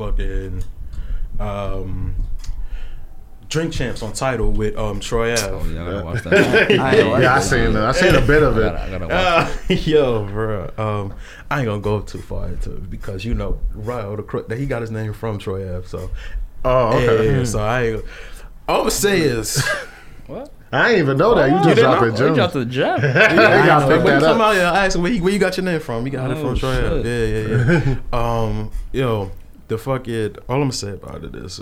fucking um, Drink Champs on title with um Troy Ave. Oh yeah, I gotta watch that. I ain't Yeah, I seen it. I seen a bit of I it. gotta, I gotta Uh, yo, bro. Um, I ain't gonna go too far into it because you know, Ryo the crook that he got his name from Troy Ave. So Oh, okay. yeah, so I. All I'm say is, What? I ain't even know that. You you just didn't dropping know? Oh, you dropped gems. the gem. Yeah, you gotta When pick you that come up. out here, I asked him where you, where you got your name from. You got it Oh, from Troy Yeah, yeah, yeah. um, yo, the fuck it. All I'm gonna say about it is,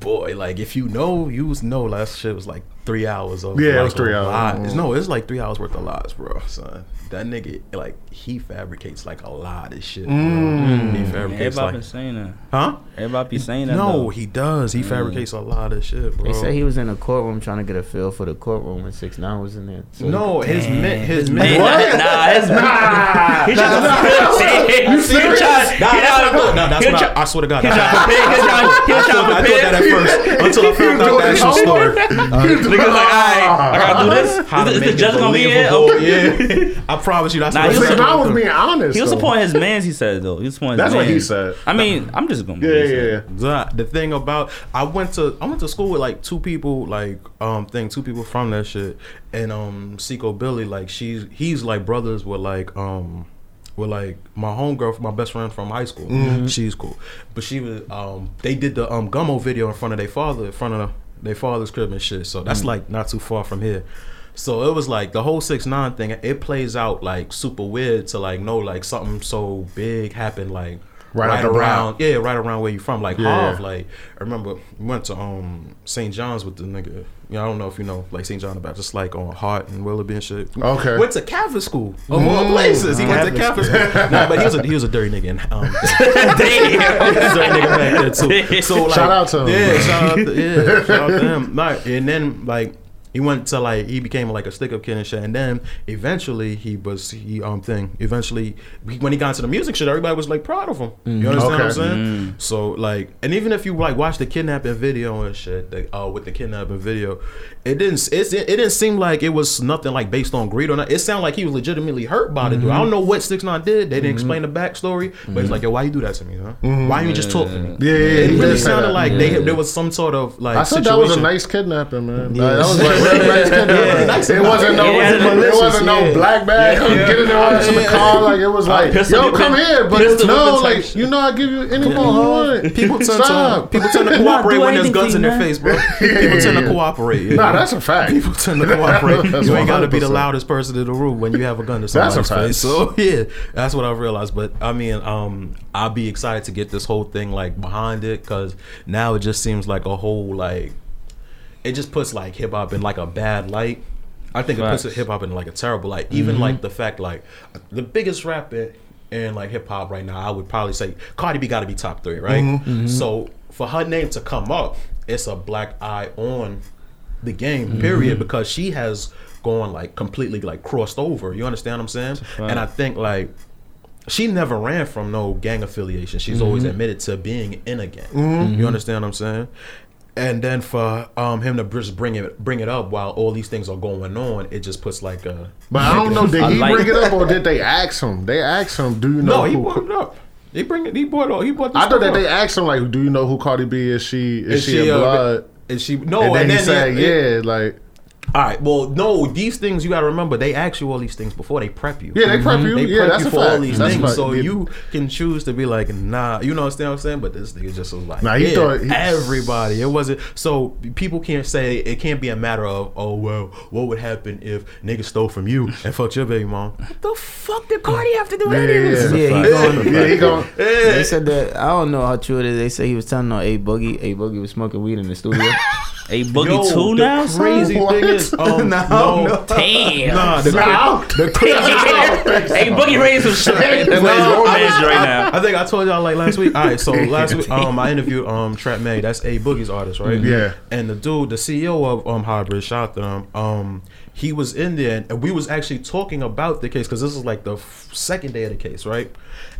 boy, like if you know, you know, last shit was like three hours of Yeah, it was three hours. lot. No, it's like three hours worth of lies, bro. Son, that nigga like he fabricates like a lot of shit. Bro. Mm. He fabricates everybody been saying that. huh? Everybody be saying that. No, though. he does. He fabricates a lot of shit, bro. They say he was in a courtroom trying to get a feel for the courtroom when six nine was in there. So- no, his men, his Man, men. Nah, his Nah, He trying to You serious? Nah, that's not, no, that's what I, I swear to God. He that's trying to prepare. He trying he I trying thought, to I thought that at first until I found out the actual story. Niggas like, alright, I gotta do this. How to Is, is make the judge gonna be here? Okay. Yeah, I promise you that's Nah, what he was Listen, said. I was being honest. He was though. supporting his mans. He said though. He was supporting. That's his what he said. I mean, I'm just gonna. Yeah, yeah, yeah. The, the thing about I went to I went to school with like two people like um thing two people from that shit and um Seqo Billy like she's he's like brothers with like um with like my homegirl my best friend from high school Mm-hmm. she's cool but she was um they did the um Gummo video in front of their father in front of their father's crib and shit so Mm. that's like not too far from here. So it was like the whole six nine thing. It plays out like super weird to like know like something so big happened like Right right, up around yeah right around where you from like Yeah. Harv like I remember we went to um St. John's with the nigga. Yeah, I don't know if you know like St. John about just like on Hart and Willoughby and shit. Okay. Went to Catholic school of all places. He went to Catholic school. nah, but he was a he was a dirty nigga. And, um, he was a dirty nigga back there too. So like, Shout out to him. Yeah, shout out to, yeah, shout out to him. Like, and then like he went to like he became like a stick up kid and shit. And then eventually he was he um thing. Eventually when he got into the music shit, everybody was like proud of him. You mm-hmm. understand what I'm Okay. saying? Mm-hmm. So like, and even if you like watch the kidnapping video and shit, the, uh, with the kidnapping video, it didn't it's, it didn't seem like it was nothing like based on greed or not. It sounded like he was legitimately hurt by the dude. I mm-hmm. don't know what Six Nine did. They didn't explain the backstory, but it's like, yo, why you do that to me, huh? Why you just talk to me? Yeah, yeah, yeah, It he really did sounded that. like they there was some sort of like I thought situation. that was a nice kidnapping, man. Like, that was like real nice kidnapping. Yeah, it wasn't no, Yeah, it, wasn't no yeah. black bag. Yeah. Get in there, all this in the Yeah. car. Like it was like, pistol yo, whipping- come here, but no, like you know, I give you any more you. People tend to people tend to cooperate when there's anything guns to in their face, bro. People tend to cooperate. Nah, that's a fact. People tend to cooperate. You ain't got to be the loudest person in the room when you have a gun to That's somebody's face. So yeah, that's what I've realized. But I mean, um, I'll be excited to get this whole thing like behind it because now it just seems like a whole like it just puts like hip hop in like a bad light. I think it puts hip hop in like a terrible light. Even like the fact like the biggest rapper in like hip hop right now, I would probably say Cardi B got to be top three, right? Mm-hmm. So for her name to come up, it's a black eye on the game, period, because she has gone like completely like crossed over. You understand what I'm saying? And I think like she never ran from no gang affiliation. She's always admitted to being in a gang. You understand what I'm saying? And then for um, him to just bring it bring it up while all these things are going on, it just puts like a But I don't know. Did he bring it up or did they ask him? They asked him, "Do you know no. He who?" brought it up. He bring it. He brought it. He brought. This I thought that stuff they asked him like, "Do you know who Cardi B is? She is, Is she, she a a- blood?" Is she no? and then he it- said, it- "Yeah, like All right. Well, no. These things you got to remember. They ask you all these things before they prep you. yeah, they prep mm-hmm. you. They yeah, prep that's you for fact. all these That's things, so Yeah. you can choose to be like, nah, you know what I'm saying. But this nigga just was like, Nah, he yeah, thought he- everybody. It wasn't so people can't say it can't be a matter of oh well, what would happen if niggas stole from you and fucked your baby mom? What the fuck did Cardi have to do with Yeah, any of this? yeah, Yeah, he going. yeah, he going. They said that I don't know how true it is. They say he was telling on A Boogie. A Boogie was smoking weed in the studio. A boogie Yo, two the now. Crazy What? thing is, um, No, no, no. Damn. Nah, the, Nah. the crazy hey, Boogie raised some shit. That's why I, romance right now. I think I told y'all like last week. All right, so last week um I interviewed um Trap May. That's a Boogie's artist, right? Yeah. And the dude, the CEO of um Highbridge, shout out to him. Um, he was in there, and we was actually talking about the case because this is like the f- second day of the case, right?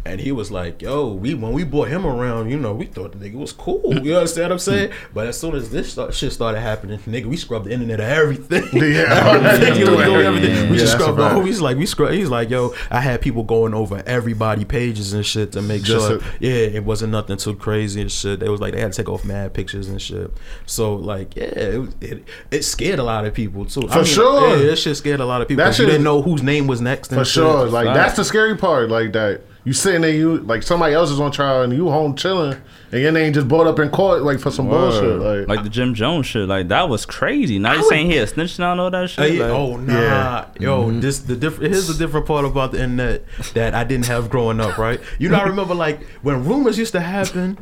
And he was like, "Yo, we when we brought him around, you know, we thought the nigga was cool. You understand what I'm saying? But as soon as this start, shit started happening, nigga, we scrubbed the internet of everything. Yeah. Nigga was doing everything. Yeah, We just scrubbed the whole. He's like, we scrub. He's like, yo, I had people going over everybody pages and shit to make Just sure. a- yeah, it wasn't nothing too crazy and shit. They was like they had to take off mad pictures and shit. So like, yeah, it it, it scared a lot of people too. For sure. yeah, that shit scared a lot of people. That 'cause you shit didn't know whose name was next. And For shit. sure. Like Right. that's the scary part. Like that you sitting there, you like somebody else is on trial and you home chilling, and your name just brought up in court like for some bullshit. Like, Like the Jim Jones shit, like that was crazy. Now you would- saying he a snitch now and all that Uh, shit. yeah, like, oh nah, Yeah. yo, Mm-hmm. this the different. Here's the different part about the internet that I didn't have growing up. Right, you know, I remember like when rumors used to happen.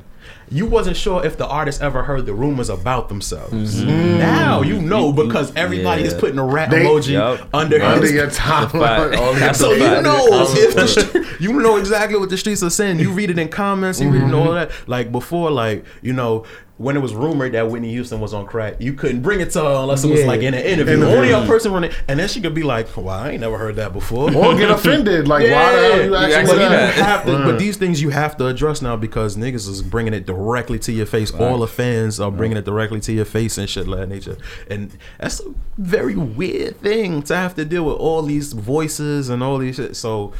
You wasn't sure if the artist ever heard the rumors about themselves. Mm-hmm. Now you know mm-hmm. because everybody is putting a rat They- emoji Yup. under under his your time. fact. all your- That's so you know if the fact. str- you know exactly what the streets are saying. You read it in comments. You read it in all mm-hmm. that. Like before, like you know. When it was rumored that Whitney Houston was on crack, you couldn't bring it to her unless it was Yeah. like in an interview. Interview. Only a person running, and then she could be like, "Well, I ain't never heard that before." or get offended. Like, why the hell you you actually you that? have to, Right. but these things you have to address now because niggas is bringing it directly to your face. All the fans are bringing it directly to your face and shit like that nature. And that's a very weird thing to have to deal with all these voices and all these shit. So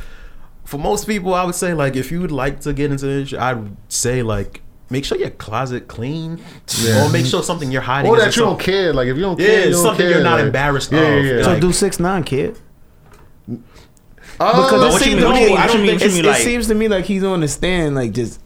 for most people, I would say like if you would like to get into this, I'd say like make sure your closet clean, Yeah. or make sure something you're hiding. Or that you don't care. Like if you don't Yeah, care, you don't something care. you're not like- embarrassed yeah, of. Yeah, yeah. So Like- do six nine kid. Oh, Because But it seems mean- to me, mean- I what don't you mean- think- what you mean, it like- seems to me like he's on the stand, like just.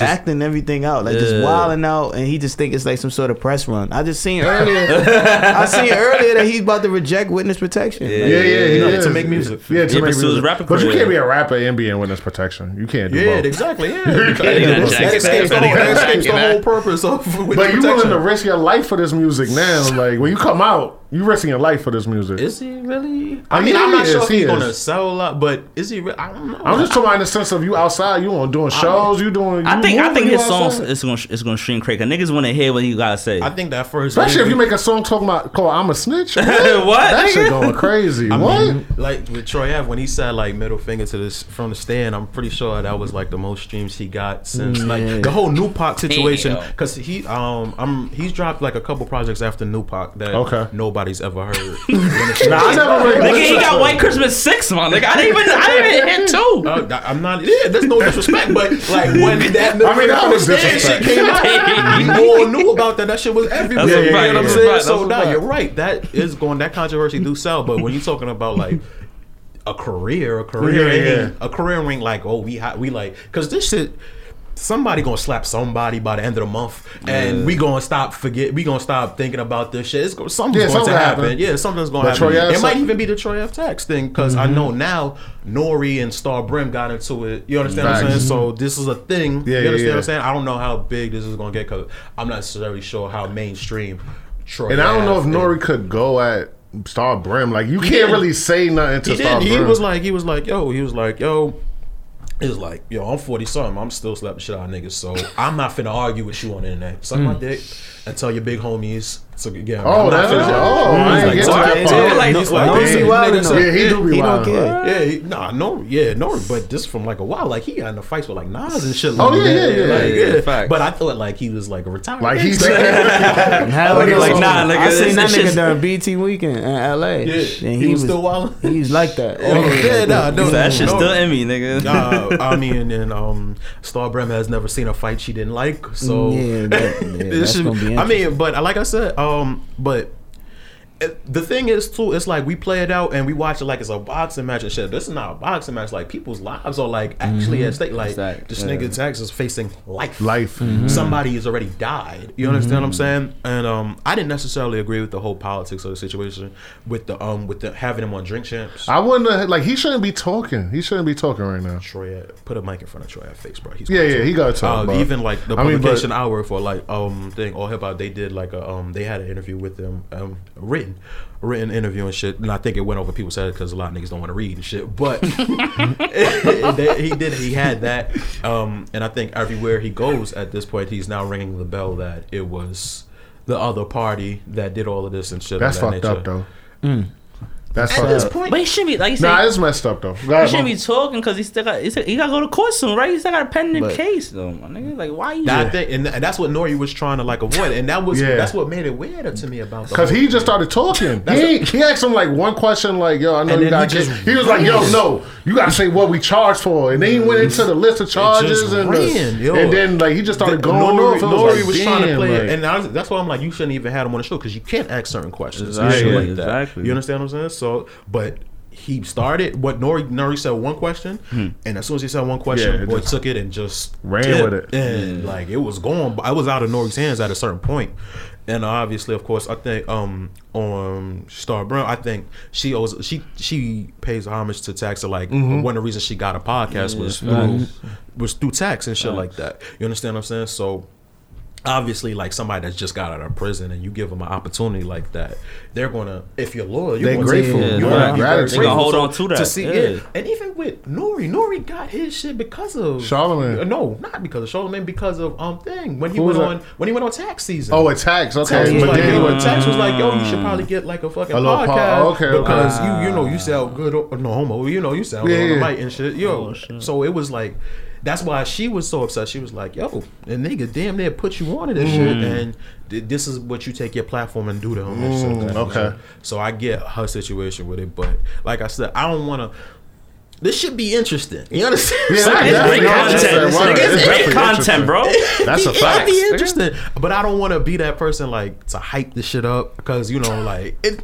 Acting everything out, like just Yeah. wilding out, and he just think it's like some sort of press run. I just seen earlier, I seen earlier that he's about to reject witness protection. Yeah. Like, Yeah, yeah, he No, is. to make music. Yeah, to Yeah, make music. rapper But you can't be a rapper and be in witness protection. You can't do Yeah, both. exactly. Yeah, Yeah, that, Jack that escapes, the Jack whole, that escapes the Jack whole purpose of witness But you willing to risk your life for this music now? Like when you come out, you risking your life for this music. Is he really? Oh, I mean, yeah, I'm not he sure if he he's is. gonna sell a lot, but is he? Re- I don't know. I'm just talking about in the sense of you outside, you on doing shows, you doing. I think I think his songs is gonna it's gonna stream crack. Niggas want to hear what you gotta say. I think that first, Especially if you make a song talking about called "I'm a Snitch." What? What, That shit going crazy. I what? mean, like with Troy Ave when he said like middle finger to this from the stand, I'm pretty sure that was like the most streams he got since Mm, like the whole New Pac situation. Because he um I'm he's dropped like a couple projects after New Pac that Okay. Nobody's ever heard. Nah, I never really. Nigga, he got White. Christmas six, man. Like I didn't even I didn't even hit two. Uh, I'm not. Yeah, there's no disrespect, but like when that I mean, that finger was from the stand shit disrespect. came out, we all knew about that. That shit was everywhere. That's a you fact, know what I'm saying? fact, So now fact. you're right. That is going. That controversy do sell, but when you're talking about like. A career, a career, Yeah, yeah. ain't- a career ring like oh we ha- we like because this shit somebody gonna slap somebody by the end of the month and we gonna stop forget we gonna stop thinking about this shit it's go, something's Yeah, going something to happen. happen. yeah something's gonna happen it might even be the Troy Ave tax thing because I mm-hmm. know now Nori and Star Brim got into it you understand what I'm saying so mm-hmm. this is a thing Yeah, you yeah, understand yeah. what I'm saying I don't know how big this is gonna get because I'm not necessarily sure how mainstream Troy And I don't know if Nori is. could go at Star Brim. Like you can't really say nothing to he Star. Brim. He was like, he was like, yo, he was like, yo, was like, yo, I'm 40 something. I'm still slapping shit out of niggas. So I'm not finna argue with you on the internet. Suck my hmm. dick and tell your big homies. So yeah, Oh, I'm not that's- finna- oh, I ain't like, get to that that part. Like, no- like, no, yeah, he wildin' niggas- yeah, he do be He don't care. yeah, he, nah, no, yeah, no, but this from like a while. Like he got in the fights with like Nas and shit. Like Oh, yeah, that. yeah, yeah, like, yeah, yeah. facts. But I thought like he was like a retired. Like he's gangster. Like, like, nah, nigga, I seen that nigga shit's- during BT weekend in LA. Yeah, and he was still wildin'? He was like that. Oh, yeah, nah, no, that shit's still in me, nigga. I mean, and um, Star Brim has never seen a fight she didn't like, so Yeah, that- yeah, that's gonna be I mean, but like I said, um, Um, but it- the thing is too, it's like we play it out and we watch it like it's a boxing match and shit. This is not a boxing match. Like people's lives are like actually at stake. Like Exact- this yeah. nigga Tax is facing life. Life. Somebody has already died. You understand what I'm saying? And um, I didn't necessarily agree with the whole politics of the situation with the um with the having him on drink champs. I wouldn't have, like he shouldn't be talking. He shouldn't be talking right now. Troy, put a mic in front of Troy face, bro. He's Yeah, yeah, talk. he gotta talk, Uh, bro. even like the I mean, but- publication hour for like um thing all hip hop, they did like a um they had an interview with them um written written interview and shit, and I think it went over people's heads because a lot of niggas don't want to read and shit. But they- he did he had that, um, and I think everywhere he goes at this point, he's now ringing the bell that it was the other party that did all of this and shit. That's that fucked nature. up though. That's At fucked this up. point, But he should be like you said. Nah, it's messed up though. Go he shouldn't be talking because he still got he, still, he got to go to court soon, right? He still got a pending But- case though, my nigga. Like why you? I think, and and that's what Nori was trying to like avoid, and that was Yeah. that's what made it weirder to me about the Cause whole he just started talking. He, he asked him like one question, like, "Yo, I know And you then got." he He, just he was like, "Yo, ran. no, you gotta say what we charged for." And then he went into the list of charges, just and, ran, the, yo. and then like he just started going Nori, off. It Nori like, was trying to damn, play it, like- and I was, that's why I'm like, you shouldn't even have him on the show because you can't ask certain questions, and Exactly, like that. exactly. You understand what I'm saying? So, but he started what Nori Nori said one question, and as soon as he said one question, Hmm. Yeah, boy took it and just ran dipped. with it. and like it was going. I was out of Nori's hands at a certain. And obviously, of course, I think um on Star Brim, I think she owes she she pays homage to Tax. Like Mm-hmm. one of the reasons she got a podcast was through was through Tax and shit like that. You understand what I'm saying? So obviously like somebody that's just got out of prison and you give them an opportunity like that they're gonna if you're loyal you're They gonna grateful. Yeah, you're right. gonna be very gonna hold on to that. to see Yeah. it and even with Nori Nori got his shit because of Charlamagne. Uh, no not because of Charlamagne because of um thing when he Who went was on when he went on tax season oh, attacks. Okay, Tax was but like, then he yo. Tax was like, yo, you should probably get like a fucking A podcast pod- okay, okay. because you, you know, you sound good. o- No homo, you know, you sound Yeah, good on the mic and shit. Yo, Oh, shit. so it was like, that's why she was so upset. She was like, yo, the nigga damn near put you on to this shit, mm. and th- this is what you take your platform and do to him. and mm, that. okay. So I get her situation with it, but like I said, I don't want to. This should be interesting. You understand? Yeah, It's Yeah, great content. yeah, Nigga. It's It's great content, bro. That's a fact. It'd be interesting, but I don't want to be that person like to hype the shit up because you know, like it.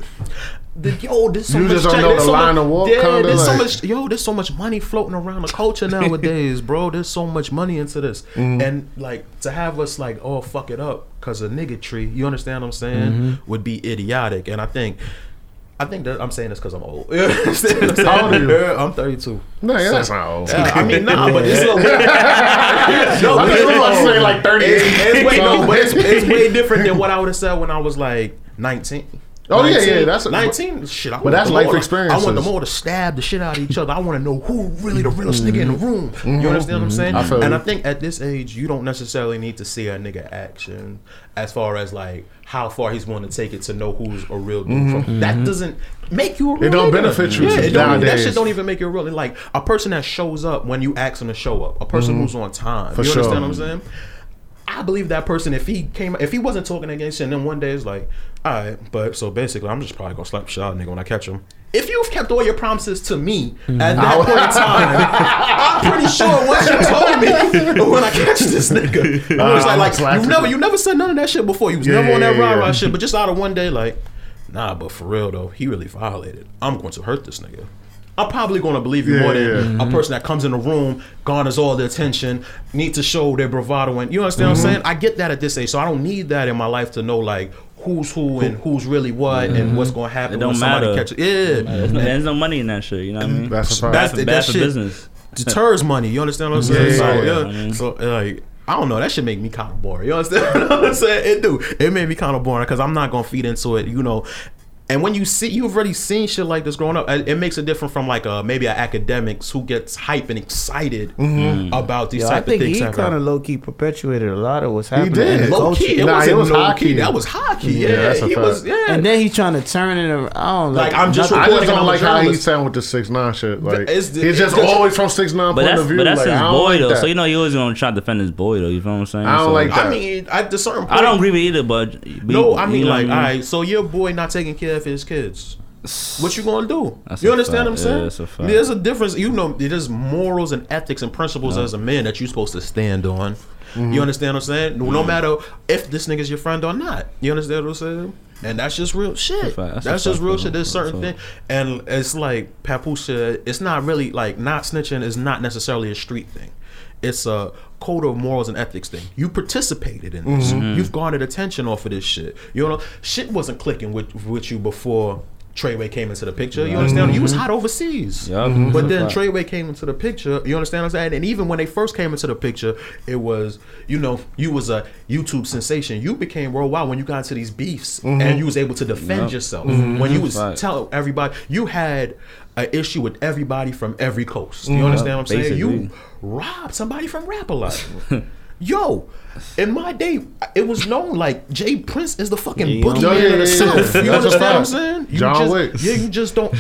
The, yo, there's so You much. just don't check- know there's the so much, of walk, Yeah, kinda, there's so much. Yo, there's so much money floating around the culture nowadays, bro. There's so much money into this, Mm-hmm. and like to have us like, oh, fuck it up because of nigga tree. You understand what I'm saying? Mm-hmm. Would be idiotic, and I think. I think that I'm saying this because I'm old. You understand I'm? How old are you? Yeah, I'm 32. No, yeah, that's not old. Yeah, I mean, nah, but it's a little. no, I but thought it's you were like- say like thirty. it's, it's way, no, but it's, it's way different than what I would have said when I was like 19. Oh, yeah, 19, yeah, that's- 19. Shit, I but that's life experience. I want them all to stab the shit out of each other. I want to know who really the realest nigga in the mm-hmm. room. You mm-hmm. understand what I'm saying? I and you. I think at this age, you don't necessarily need to see a nigga action as far as like how far he's willing to take it to know who's a real dude. From. Mm-hmm. That doesn't make you a real It don't nigga. benefit you Yeah, it don't, that shit don't even make you a real. Like a person that shows up when you ask him to show up. A person who's on time. For you sure. understand what I'm saying? I believe that person if he came if he wasn't talking against you and then one day it's like, all right, but so basically I'm just probably gonna slap shit out nigga when I catch him. If you've kept all your promises to me Mm-hmm. at that point in time, I'm pretty sure once you told me when I catch this nigga, it's Uh, like, like you never you. you never said none of that shit before. You was Yeah, never on that yeah, rah rah yeah. shit, but just out of one day, like, nah, but for real though, he really violated. I'm going to hurt this nigga. I'm probably going to believe you Yeah, more than yeah. a person that comes in the room, garners all the attention, need to show their bravado. And you understand Mm-hmm. what I'm saying? I get that at this age, so I don't need that in my life to know like who's who and who's really what and what's going to happen It don't when somebody matter. catches. Yeah, There's no, there's no money in that shit. You know what I mean? That's a fact. That's- bad that shit- business. deters money. You understand what I'm saying? Yeah, so, yeah, yeah. yeah. So like. I don't know. That should make me kind of boring. You understand what I'm saying? It do. It made me kind of boring because I'm not gonna feed into it. You know. And when you see, you've already seen shit like this growing up. It it makes it different from like uh, a maybe an academics who gets hype and excited mm-hmm. mm. about these Yo, I type of things. he kind of low key perpetuated a lot of what's happening. He did. in low culture. key. It Nah, wasn't it was low hockey. key. That was hockey. Yeah, Yeah, that's a he fact. was. Yeah, And then he's trying to turn it around. I don't Like, I'm just nothing- I just don't on like how he journalist. sound with the six nine shit. Like It's the- he's it's just just- always from six nine But point that's of view. but that's like, his boy though. that. So you know he always gonna try to defend his boy though. You feel what I'm saying? I don't So, like that. I mean, at the certain point, I don't agree with either, but No, I mean like, all right. all I mean? right. So your boy not taking care of his kids. What you gonna do? That's you understand fact. what I'm saying? Yeah, a. There's a difference. You know, there's morals and ethics and principles as a man that you're supposed to stand on. Mm-hmm. You understand what I'm saying? No, no matter if this nigga's your friend or not. You understand what I'm saying? And that's just real shit. fact. That's That's, just fact, real bro. shit. There's certain That's things, and it's like Papoose said. It's not really like not snitching is not necessarily a street thing. It's a code of morals and ethics thing. You participated in this. Mm-hmm. You've garnered attention off of this shit. You know, shit wasn't clicking with with you before Treyway came into the picture. You understand? Mm-hmm. He was hot overseas. Yup. Mhm. But then Fact. Treyway came into the picture. You understand what I'm saying? And even when they first came into the picture, it was you know you was a YouTube sensation. You became worldwide when you got into these beefs mm-hmm. and you was able to defend Yup. yourself. Mm-hmm. When you was Fact. tell everybody you had an issue with everybody from every coast. You understand what I'm saying? You robbed somebody from Rap a lot. Yo, in my day, it was known like J. Prince is the fucking Yeah, boogeyman yeah, of yeah, the yeah. South. You That's understand what I'm saying? You John just, Wick. Yeah, you just don't.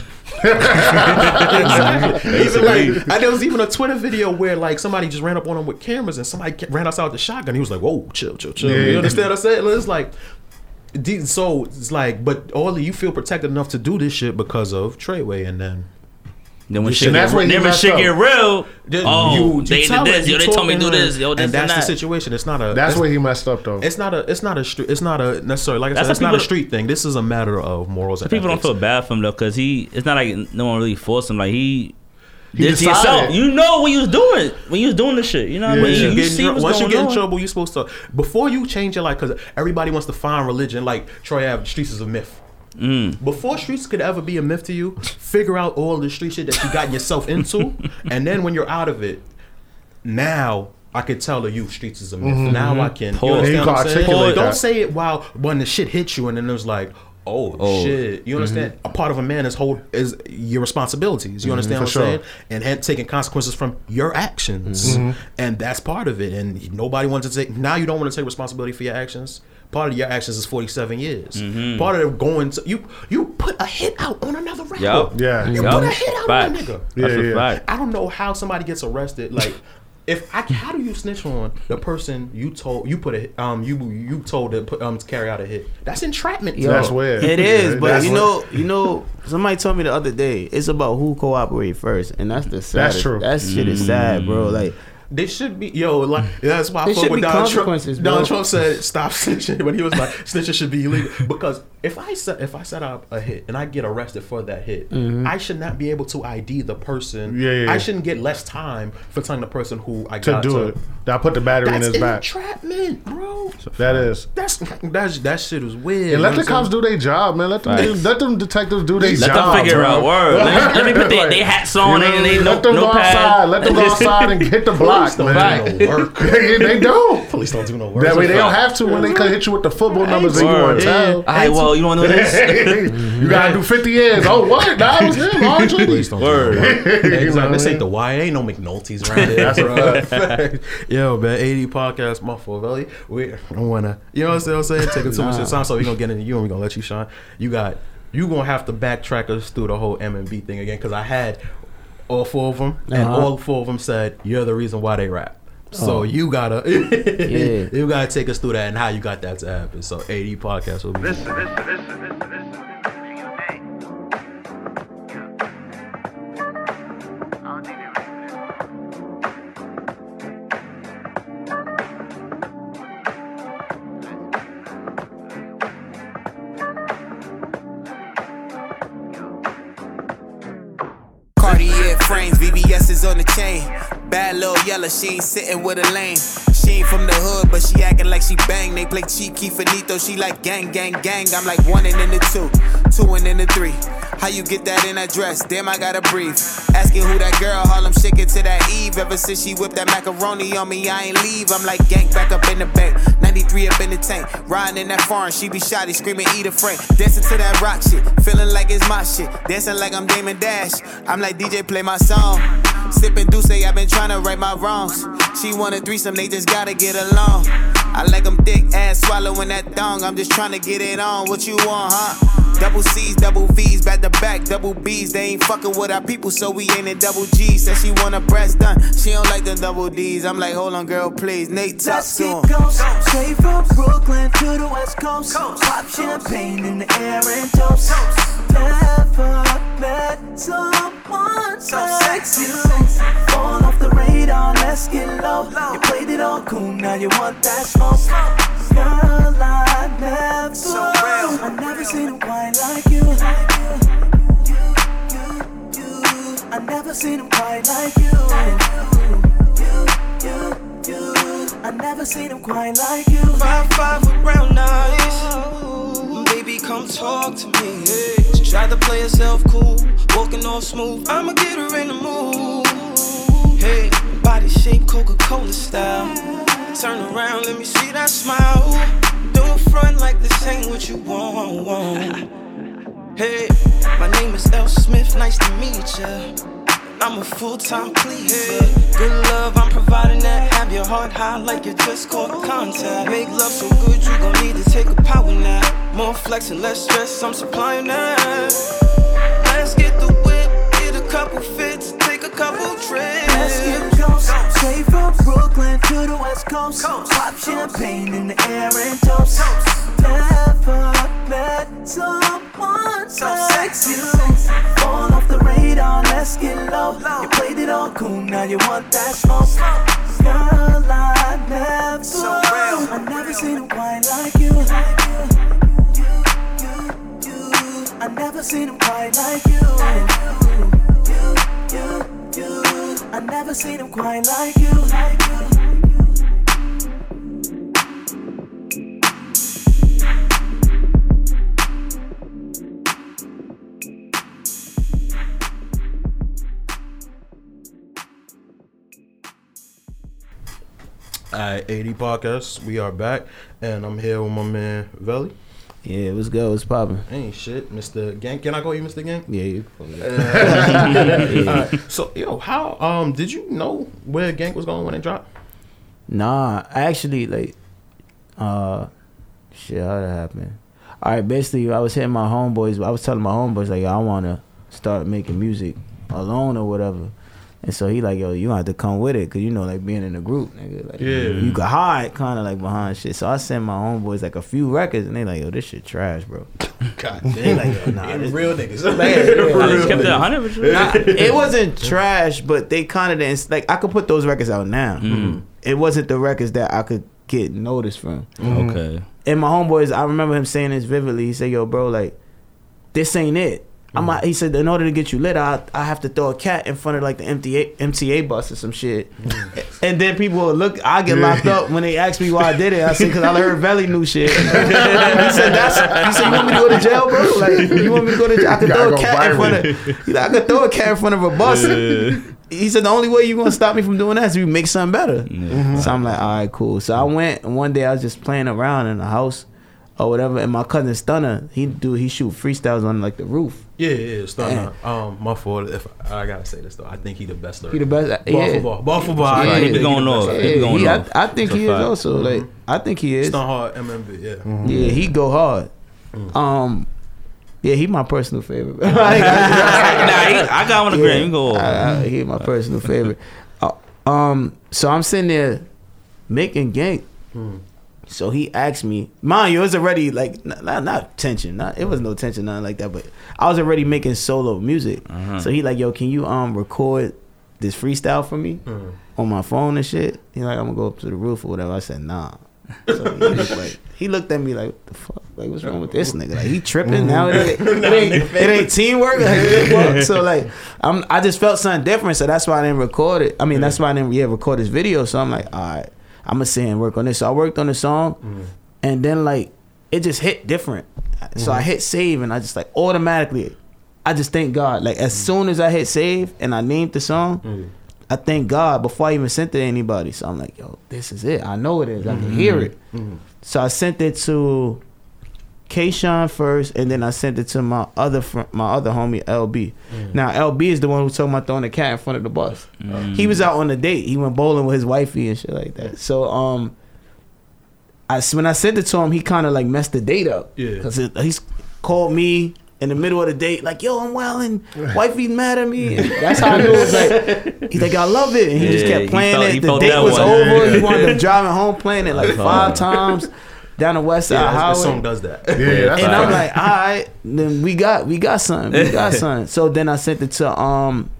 exactly. Even like, and there was even a Twitter video where like somebody just ran up on him with cameras, and somebody ran outside with the shotgun. He was like, "Whoa, chill, chill, chill." Yeah, you yeah. understand what I'm saying? It's like. So it's like, but all you feel protected enough to do this shit because of Treyway, and then Then when shit, that's get, then when shit get real, Then oh, you- you they tell did it, this, yo, they talk told me to do her, this, yo, this and and, that's that. the situation. It's not a. That's where he messed up though. It's not a. It's not a. str- It's not a necessarily. Like I That's said, it's not a street thing. This is a matter of morals. And People don't ethics. feel bad for him though, cause he. It's not like no one really forced him. Like he. He did it yourself. You know what you was doing when you was doing this shit. You know what I mean? Once you, You, get in see what's once you going get in on. trouble, you're supposed to before you change your life because everybody wants to find religion. Like Troy Ave, streets is a myth. Mm. Before streets could ever be a myth to you, figure out all the street shit that you got yourself into, and then when you're out of it, now I could tell the you streets is a myth. Now I can. Paul- You understand what I'm saying? articulate Don't say it while when the shit hits you, and then it was like. Oh, Oh. shit! You understand? Mm-hmm. A part of a man is hold is your responsibilities. You mm-hmm, understand for what I'm sure. saying? And had taking consequences from your actions, mm-hmm. and that's part of it. And nobody wants to take. Now you don't want to take responsibility for your actions. Part of your actions is 47 years. Part of it going to you. You put a hit out on another rapper. Yup. Yeah. You Yup. put a hit out on a nigga. That's Yeah, a yeah. fact. I don't know how somebody gets arrested. Like, if I how do you snitch on the person you told you put a um you you told to put um to carry out a hit? That's entrapment. Yo, That's weird. It is, Yeah, but that's you weird. know, you know, somebody told me the other day it's about who cooperate first, and that's the sad. true. That shit is sad, bro. Like They should be yo like that's why I fuck with Donald Trump. consequences, Donald. Trump said stop snitching when he was like snitching should be illegal because if I set if I set up a hit and I get arrested for that hit, mm-hmm. I should not be able to ID the person. Yeah, yeah, I shouldn't get less time for telling the person who I to got do to. it. I put the battery in his back. entrapment, bro. That is. That's that's that shit was weird. And let the know what I'm cops do their job, man. Let them do, Facts. let them detectives do their Let job. them figure bro. out word. Let, let me put their, they hats on You know and what I they mean? no, let them no go pad. outside. Let them go outside and hit the block, Police don't man. do no work. they don't. Police don't do no work. That way they don't have to when they can hit you with the football numbers and you Word. want to tell. All right, well, you want to know this? you gotta do 50 years. Oh, what? That was him. Oh, Police don't Word. do no. You know Exactly. This ain't the Wire. Ain't no McNulty's around here. That's a bro. Yo, man, ADD podcast, muffle, really. We don't wanna, you know what I'm saying? Taking too much of your time, so we gonna get into you and we gonna let you shine. You got, you gonna have to backtrack us through the whole MMB thing again, because I had all four of them, and Uh-huh. all four of them said you're the reason why they rap. So Oh. you gotta, Yeah. you gotta take us through that and how you got that to happen. So ADD podcast will be. Listen, listen, listen, She ain't sitting with a lame. She ain't from the hood, but she acting like she bang. They play Chief Keef Faneto, she like gang, gang, gang. I'm like one and in the two, two and in the three. How you get that in that dress? Damn, I gotta breathe. Asking who that girl, Harlem shaking to that Eve. Ever since she whipped that macaroni on me, I ain't leave. I'm like gang back up in the bank. 93 up in the tank. Riding in that foreign, she be shotty, screaming, eat a frank. Dancing to that rock shit, feeling like it's my shit. Dancing like I'm Damon Dash. I'm like DJ, play my song. Sipping Douce, I've been trying to right my wrongs. She want a threesome, they just gotta get along. I like them thick ass swallowing that thong. I'm just trying to get it on. What you want, huh? Double C's, double V's, back to back, double B's. They ain't fucking with our people, so we ain't in double G's. Said she want a breast done. She don't like the double D's. I'm like, hold on, girl, please. Nate, talk Let's to him. ghost. Straight from Brooklyn to the West Coast. Pop champagne in the air and toast. Never met someone so sexy. Fall off the radar, let's get low. You played it all cool, now you want that smoke. Girl, I never, so real. I never seen him quite like you. I never seen him quite like you. You, you, you. I never seen him quite like you. Five five with brown eyes. Come talk to me. She tried to play herself cool, walking all smooth. I'ma get her in the mood. Hey, body shape Coca-Cola style. Turn around, let me see that smile. Don't front like this ain't what you want. Hey, my name is L. Smith, nice to meet ya. I'm a full-time pleaser. Good love, I'm providing that. Have your heart high like you just caught contact. Make love so good, you gon' need to take a power nap. More flex and less stress, I'm supplying that. Let's get the whip, get a couple fits, take a couple trips. Let's get close. Straight from Brooklyn to the West Coast. Pop champagne in the air and toast. Never met someone so sexy. Fall off the radar, let's get low. You played it all cool, now you want that smoke. Girl, I never, I never seen a wine like you. I never seen him quite like you. You, you, you. I never seen him quite like you. Alright, ADD podcast. We are back, and I'm here with my man Velli. Yeah, what's good? What's poppin'? Ain't shit, Mr. Ganked. Can I call you Mr. Ganked? Yeah, you. Alright, so yo, how um did you know where Ganked was going when it dropped? Nah, actually like, uh, shit, how that happen? All right, basically, I was hitting my homeboys. I was telling my homeboys like, I want to start making music alone or whatever. And so he like, yo, you gonna have to come with it, cause you know, like being in a group, nigga, like Yeah. you could hide kind of like behind shit. So I sent my homeboys like a few records, and they like, yo, this shit trash, bro. God They damn, like, yo, nah, yeah, this, real niggas. I just kept it niggas. 100. Nah, it wasn't trash, but they kind of didn't like. I could put those records out now. Mm-hmm. It wasn't the records that I could get noticed from. Okay. And my homeboys, I remember him saying this vividly. He said, "Yo, bro, like this ain't it." I'm he said, in order to get you lit, I I have to throw a cat in front of like the MTA MTA bus or some shit, and then people will look. I get locked up when they ask me why I did it. I said, "Cause I heard Velli new shit." he said, "That's." He said, "You want me to go to jail, bro? Like, you want me to go to jail? I could throw a cat in front of. He's like, I could throw a cat in front of a bus." He said, "The only way you gonna stop me from doing that is if you make something better." So I'm like, all right, cool. So I went and one day I was just playing around in the house or whatever, and my cousin Stunner, he do he shoot freestyles on like the roof. Yeah, yeah, Stunner. Um, my fault. If I gotta say this though, I think he the best. He the best. Ball yeah. for ball, ball for ball. I Yeah, think he the going best off. lyricist. Yeah, He going he- I, off. I think It's he is fact. also like I think he is. Stone Hard MMB. Yeah. Mm-hmm. Yeah, he go hard. Um, yeah, he my personal favorite. nah, he, I got on the gram. You go. off. I, I, he my personal favorite. Uh, um, so I'm sitting there making Ganked. So he asked me, mind you, it was already like not, not, tension, not it was no tension, nothing like that. But I was already making solo music. Uh-huh. So he like, yo, can you um record this freestyle for me mm. on my phone and shit? He like, I'm gonna go up to the roof or whatever. I said, nah. So he, looked like, he looked at me like, what the fuck? Like, what's wrong with this nigga? Like, he tripping mm-hmm. now? It ain't, it ain't, it ain't teamwork. Like, so like, I'm, I just felt something different. So that's why I didn't record it. I mean, mm. that's why I didn't yeah record this video. So I'm like, all right, I'm gonna sit and work on this. So I worked on the song, mm-hmm. and then like, it just hit different. So I mm-hmm. hit save, and I just like automatically, I just thank God. Like as mm-hmm. soon as I hit save and I named the song. I thank God before I even sent it to anybody. So I'm like, yo, this is it. I know it is. I can hear it. So I sent it to K-Shine first, and then I sent it to my other fr- my other homie LB. Now LB is the one who told me throwing the cat in front of the bus. He was out on a date. He went bowling with his wifey and shit like that. So um, I when I sent it to him, he kind of like messed the date up. Yeah. because he's called me. In the middle of the date, like yo, I'm well, and wifey's mad at me. And that's how I knew it was like. He's like, I love it, and he just Yeah, kept he playing felt- it. he The date was one. over. He wanted to driving home, playing it like five times down the west side Yeah, highway. the song does that. Yeah, that's And. I'm like, all right, then we got we got something, we got something. So then I sent it to um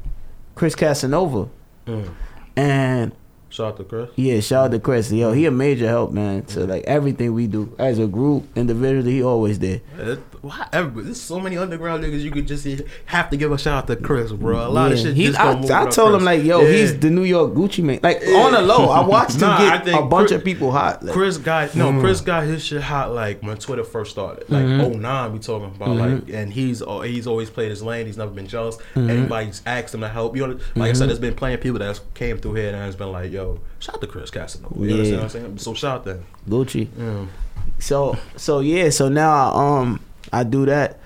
Chris Casanova, Mm. and Shout out to Chris. yeah, shout out to Chris. Yo, he a major help, man, to like everything we do as a group, individually. He always there. It, whatever. There's so many underground niggas you could just have to give a shout out to Chris, bro. A lot of shit He, just I, move I without told him like, yo, Yeah. he's the New York Gucci Mane. Like on the low, I watched him Nah, I get a bunch Chris- of people hot. Like, Chris got no. Chris got his shit hot like when Twitter first started, like Mm-hmm. '09. We talking about like, and he's uh, he's always played his lane. He's never been jealous. Mm-hmm. Anybody's asked him to help. You know, like I said, there's been plenty of people that came through here and has been like, yo, shout out to Chris Casanova. You Yeah. understand what I'm saying? So shout out to him. Gucci. Yeah. So so yeah, so now I, um I do that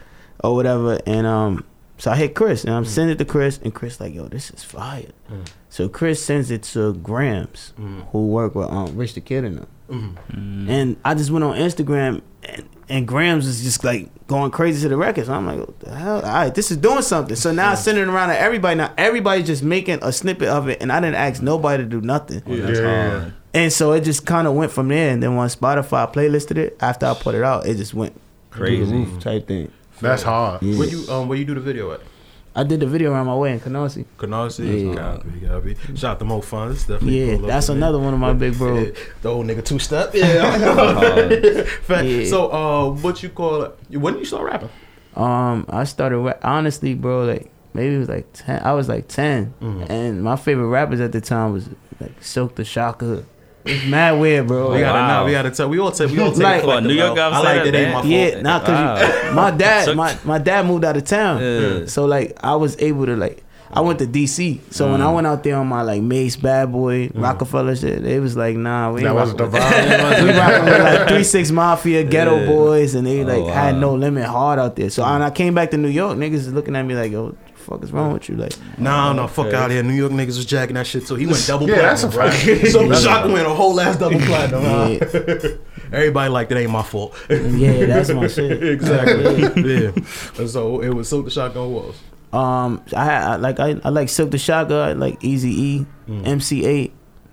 or whatever, and um So I hit Chris and I'm mm. sending it to Chris and Chris like, yo, this is fire. Mm. So Chris sends it to Grams, mm. who work with um, Rich the Kid and them. And I just went on Instagram and, and Grams was just like going crazy to the records. I'm like, what the hell? All right, this is doing something. So now I send it around to everybody. Now everybody's just making a snippet of it, and I didn't ask nobody to do nothing. Oh, yeah, yeah. And so it just kind of went from there. And then when Spotify playlisted it, after I put it out, it just went Crazy. through the roof type thing. That's hard. Yeah. Where you um where you do the video at? I did the video around my way in Canarsie. Canarsie. Yeah. Copy, copy. Shout out to Mo Funds. Definitely Yeah, pull up that's with me. another one of my big bro. Yeah, the old nigga two step. Yeah. Yeah. So uh, what you call it? When did you start rapping? Um, I started ra- honestly, bro. Like maybe it was like ten. I was like 10 Mm-hmm. and my favorite rappers at the time was like Silk the Shocker. It's mad weird, bro. We gotta Wow. know. We gotta tell. We all take. We all take. Like- a What, New York collective guys L. I say like that, that ain't my fault. Yeah, nah, cause you, my dad, my my dad moved out of town, Yeah. so like I was able to like. I went to DC, so when I mm. went out there on my like Mase Bad Boy mm. Rockefeller shit, it was like nah, we That wasn't the vibe. we rocking with like Three Six Mafia, Geto Yeah. Boys, and they oh, like Oh, had no limit hard out there. So mm. when I came back to New York, niggas is looking at me like, yo, what the fuck is wrong with you? Like, Nah, no, fuck out here. New York niggas was jacking that shit too. He went double Yeah, that's platinum. a fact. right? So That's a went a whole ass double platinum. yeah, Everybody like that ain't my fault. yeah, that's my shit. exactly. yeah. And so it was so the shotgun was. Um, I had I, like I, I like Silk the Shocker, I like Easy E, MC Eiht,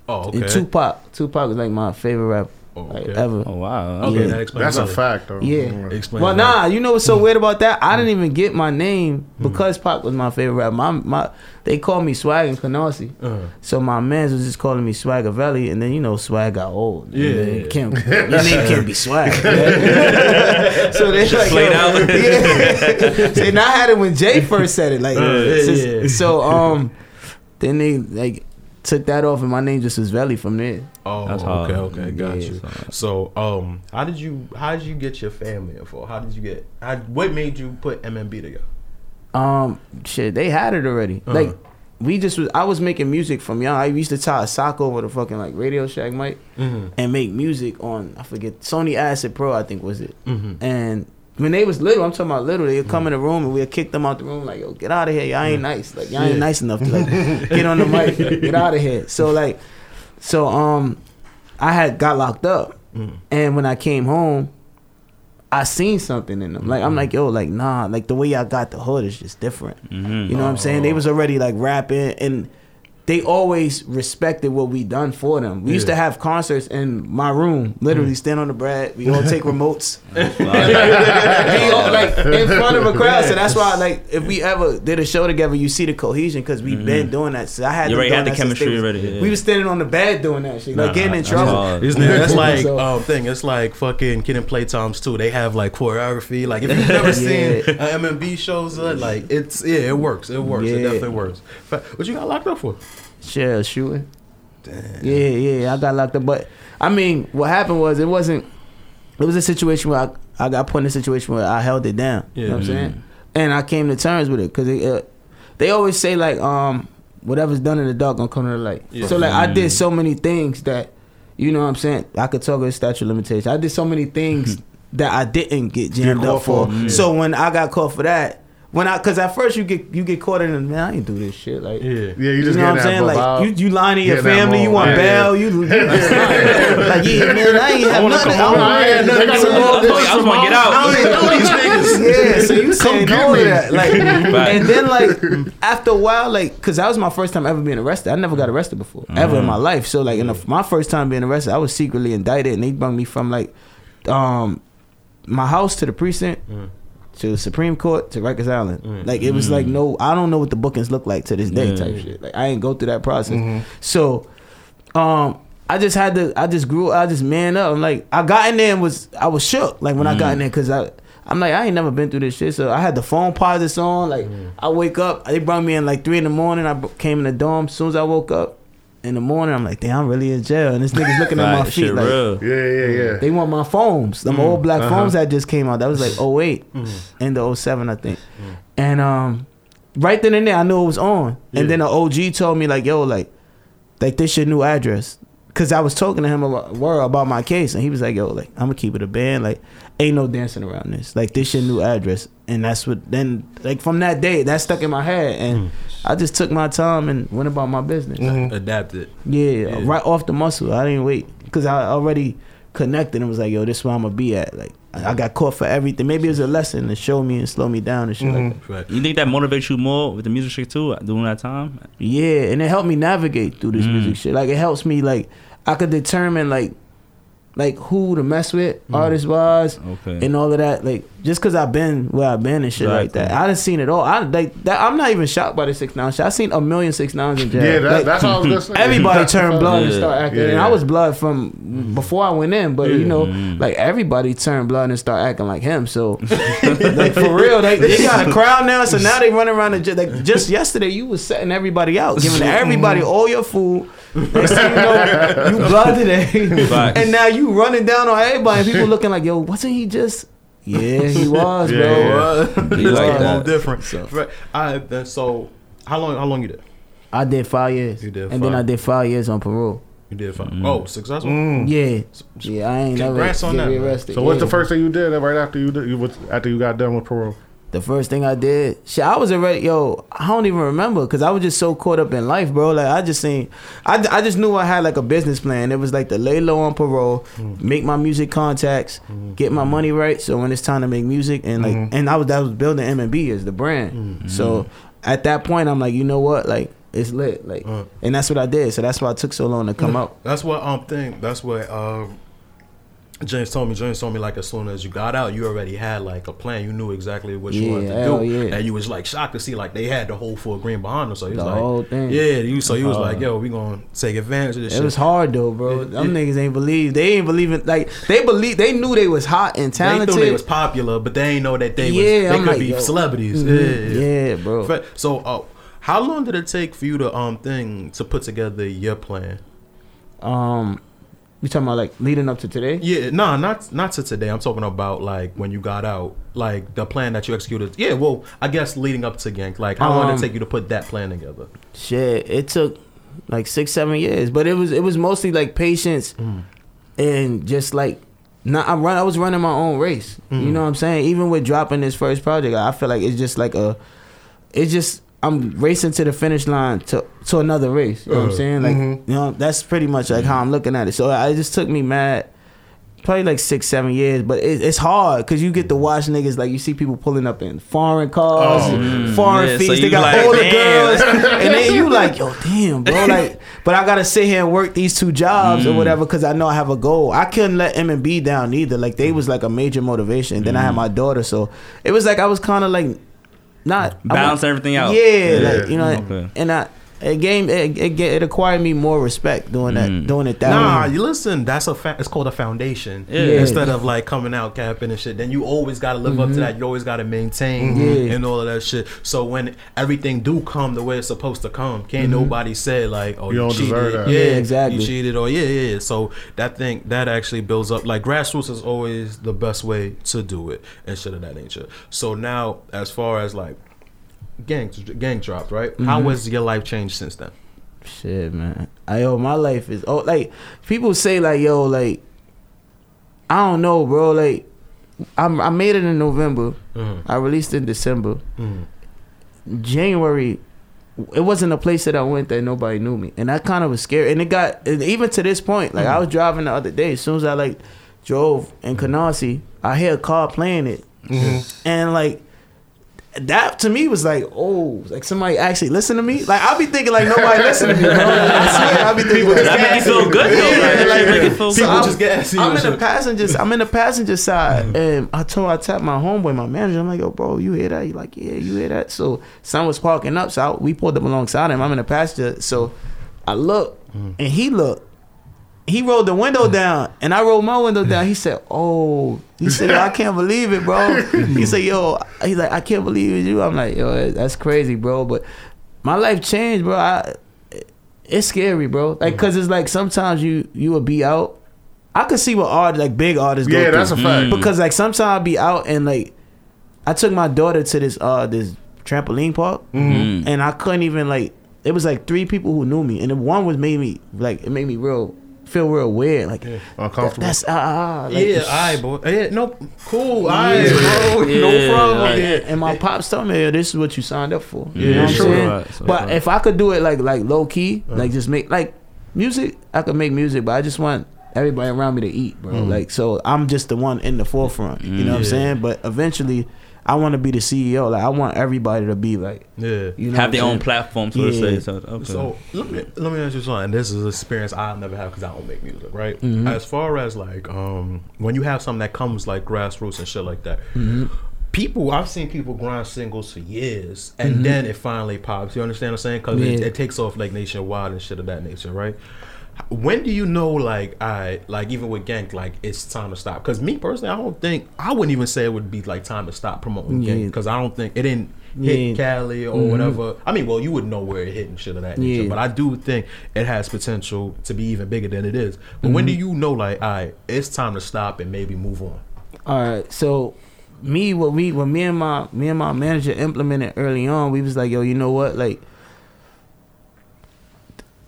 Oh, okay. and Tupac. Tupac is like my favorite rapper Oh, like ever. Oh wow. Okay, Yeah. that explains That's a fact, though. Yeah. Explains Well, nah, you know what's so weird about that? I didn't even get my name because Pop was my favorite rapper. My, my, they called me Swag and Canarsie. Uh, So my mans was just calling me Swagger Velli, and then you know Swag got old. Yeah. You know, can't, your name can't be Swag. so they like, played yo, out. yeah. See, now I had it when Jay first said it. Like, Yeah, since- yeah. so um, then they like took that off, and my name just was Velli from there. oh, That's okay, okay, got Yeah. you. So, um, how did you how did you get your family info? How did you get? How, what made you put MMB together? Um, shit, they had it already. Uh-huh. Like, we just was. I was making music from young. I used to tie a sock over the fucking like Radio Shack mic Mm-hmm. and make music on. I forget Sony Acid Pro. I think was it. Mm-hmm. And when they was little, I'm talking about little. They would come mm. in the room and we'd kick them out the room like, "Yo, get out of here! Y'all ain't mm. nice. Like, y'all ain't nice enough to like get on the mic. Get out of here." So like, so um, I had got locked up, mm. and when I came home, I seen something in them. Like I'm mm-hmm. like, yo, like nah, like the way y'all got the hood is just different. Mm-hmm. You know what I'm saying? They oh. was already like rapping and they always respected what we done for them. We used to have concerts in my room, literally stand on the bread. We all take remotes. we all like in front of a crowd. So that's why like if we ever did a show together, you see the cohesion because we've been doing that. So I had You them already had the that since chemistry was- already, yeah. We was standing on the bed doing that shit, like Nah, getting in that's trouble. hard. Isn't it? That's like So- um thing. It's like fucking Kid and Play Times too. They have like choreography. Like if you've never seen Yeah. uh, MMB shows, uh, like it's yeah, it works. It works. It definitely works. Fa- What you got locked up for? Shell shooting. Yeah, yeah, I got locked up. But I mean, what happened was it wasn't. It was a situation where I, I got put in a situation where I held it down. You know what I'm Yeah. saying? And I came to terms with it because they, uh, they always say like um whatever's done in the dark gonna come to the light. Yeah. So like I did so many things that you know what I'm saying. I could talk about statute of limitation. I did so many things that I didn't get jammed caught up for. for, yeah. So when I got caught for that. When I, cause at first you get you get caught in the man, I ain't do this shit. Like, Yeah. Yeah, you you know what I'm saying? Like vibe. you, you lying to your family, you want Yeah, bail, you, you like yeah, man, I ain't have wanna nothing. come I home. don't- I ain't They got I was this gonna get I out. don't even know these niggas. yeah, so you saying get all of me. that, like, and then like after a while, like, cause that was my first time ever being arrested. I never got arrested before, ever in my life. So like, in the, my first time being arrested, I was secretly indicted, and they brought me from like, um, my house to the precinct. To the Supreme Court to Rikers Island, mm. like it was mm. like no, I don't know what the bookings look like to this day, Yeah. type shit. Like I ain't go through that process, mm-hmm. so um I just had to I just grew I just man up. I'm like I got in there and was I was shook like when I got in mm. there because I I'm like I ain't never been through this shit. So I had the Foamposites on. Like I wake up, they brought me in like three in the morning. I came in the dorm. As soon as I woke up in the morning, I'm like, damn, I'm really in jail. And this nigga's looking at my Right, feet shit like real. Yeah, yeah, yeah. Mm. they want my foams. Them mm, old black uh-huh. foams that just came out. That was like mm. 8 into 07, I think. And um, right then and there, I knew it was on. And then the OG told me like, yo, like, like this your new address. Cause I was talking to him about, word about my case, and he was like, "Yo, like I'm gonna keep it a band. Like, ain't no dancing around this. Like, this your new address." And that's what then, like from that day, that stuck in my head, and mm. I just took my time and went about my business. Mm-hmm. Adapted. Yeah, right off the muscle. I didn't wait because I already connected and was like, "Yo, this is where I'm gonna be at." Like, I I got caught for everything. Maybe it was a lesson to show me and slow me down and shit like mm-hmm. that. Right. You think that motivates you more with the music shit too during that time? Yeah, and it helped me navigate through this mm. music shit. Like it helps me like I could determine like like who to mess with mm. artist wise Okay. and all of that. Like just cause I've been where I've been and shit like that. Exactly. I done seen it all. I like that I'm not even shocked by the six nine shit. I seen a million six nines in jail. Yeah, that, Like, that's all I was gonna say. Everybody turned the blood and start acting. Yeah, and. I was blood from before I went in, but you know, mm-hmm. like everybody turned blood and start acting like him. So, like for real, they, they got a crowd now. So now they run around and just, like just yesterday, you was setting everybody out, giving everybody mm-hmm. all your food. Next thing you know, you blood today, and now you running down on everybody. And people looking like, yo, wasn't he just? Yeah, he was, Yeah, bro. You like It's that. all different. Right. I then so how long how long you did? I did five years, You did and then. I did five years on parole. You did fine. Mm. Oh, successful. Mm. Mm. Yeah, yeah, I ain't never Congrats on get that, man. rearrested. So what's the first thing you did right after you did you was after you got done with parole? The first thing I did, shit, I was already, yo, I don't even remember because I was just so caught up in life, bro. Like, I just seen, I, I just knew I had like a business plan. It was like to lay low on parole, make my music contacts, get my money right. So when it's time to make music, and like, and I was, that was building MMB as the brand. So at that point, I'm like, you know what, like, it's lit, like, and that's what I did. So that's why it took so long to come out. That's what um thing. That's what um James told me. James told me like as soon as you got out, you already had like a plan. You knew exactly what you Yeah, wanted to do, yeah. and you was like shocked to see like they had the whole full green behind them. So he was The like, whole thing. yeah. You so he was like, yo, we gonna take advantage of this. It shit. was hard though, bro. Yeah, Them yeah. niggas ain't believe. They ain't believing. Like they believe. They knew they was hot and talented. They thought they was popular, but they ain't know that they was. They I'm could like, be yo. celebrities. Mhm. Yeah, Yeah, bro. So, uh, how long did it take for you to um thing to put together your plan? Um, you talking about like leading up to today? Yeah, nah, not not to today. I'm talking about like when you got out, like the plan that you executed. Yeah, well, I guess leading up to Gank, like how long did Um, it take you to put that plan together? Shit, it took like six, seven years, but it was it was mostly like patience and just like. Not, I run. I was running my own race. You know what I'm saying? Even with dropping this first project, I feel like it's just like a. It's just I'm racing to the finish line to to another race. You know what I'm uh, saying? Like mm-hmm. you know that's pretty much like how I'm looking at it. So it just took me mad, probably like six seven years. But it, it's hard because you get to watch niggas like you see people pulling up in foreign cars, oh, mm-hmm. foreign Yeah, feet. so they got like, older damn. girls, and then you like yo damn bro like. But I gotta sit here and work these two jobs or mm. whatever because I know I have a goal. I couldn't let MMB down either. Like they mm. was like a major motivation. Then I had mm. my daughter, so it was like I was kind of like not I Balance everything out. Yeah, Yeah. like you know, Okay. and I it game it, it it acquired me more respect doing that mm. doing it that Nah, way. you listen. That's a fa- it's called a foundation. Yeah. Instead of like coming out capping and shit, then you always got to live up to mm-hmm. that. You always got to maintain mm-hmm. Yeah. and all of that shit. So when everything do come the way it's supposed to come, can't mm-hmm. nobody say like, oh, You you, don't cheated. deserve that. Yeah, Yeah, exactly. You cheated or yeah, yeah. yeah. So that thing that actually builds up. Like grassroots is always the best way to do it and shit of that nature. So now, as far as like gang gang dropped, right? How has your life changed since then? Shit, man. I yo, my life is oh like people say like yo like I don't know, bro. Like I I made it in November. Mhm. I released in December. Mhm. January. It wasn't a place that I went that nobody knew me, and that kind of was scary. And it got and even to this point. Like I was driving the other day. As soon as I like drove in Canarsie, I hear a car playing it, and like that to me was like, oh, like somebody actually listen to me. Like I'll be thinking like nobody listen to me, bro. Like, I swear, I'll be thinking That make you feel good though. Yeah, like, That make feel so. I'm, just gassy I'm in the passenger. I'm in the passenger side, and I told I tapped my homeboy, my manager. I'm like, yo, bro, you hear that? He like, yeah, you hear that? So son was parking up, so I, we pulled up alongside him. I'm in the passenger, so I look, and he looked. He rolled the window down, and I rolled my window down. He said, "Oh," he said, "I can't believe it, bro." He said, "Yo," he's like, "I can't believe it's you." I'm like, "Yo, that's crazy, bro." But my life changed, bro. I, it's scary, bro. Like, cause it's like sometimes you you will be out. I could see what art like big artists go Yeah, through. that's a fact. because like sometimes I'll be out and like I took my daughter to this uh this trampoline park Mm-hmm. and I couldn't even like it was like three people who knew me and the one was made me like it made me real feel real weird. Like Uncomfortable. that's ah, ah, like, yeah, I boy. Yeah, no, cool. I bro, Yeah, no problem. like- yeah. And my pops told me, "Yeah, this is what you signed up for." Yeah, you know what I'm sure. saying? Right, so- but if I could do it like like low key, like just make like music, I could make music, but I just want everybody around me to eat, bro. Like so, I'm just the one in the forefront. You know what I'm saying? But eventually, I want to be the CEO. Like I want everybody to be like, Yeah. you know, Have their I'm own saying? platform, so to Yeah. say. So, okay. So let me let me ask you something. This is an experience I'll never have because I don't make music, right? Mm-hmm. As far as like um when you have something that comes like grassroots and shit like that, Mm-hmm. people I've seen people grind singles for years and then it finally pops. You understand what I'm saying? Because it, Mm-hmm. It takes off like nationwide and shit of that nature, right? When do you know, like, I like even with Gank, like it's time to stop? Because me personally, I don't think I wouldn't even say it would be like time to stop promoting Yeah. Gank because I don't think it didn't hit Yeah. Cali or whatever. I mean, well, you would know where it hit and shit of that nature, Yeah. but I do think it has potential to be even bigger than it is. But when do Mm-hmm. you know, like, all right, it's time to stop and maybe move on? All right, so me, what we, what me and my, me and my manager implemented early on, we was like, yo, you know what, like,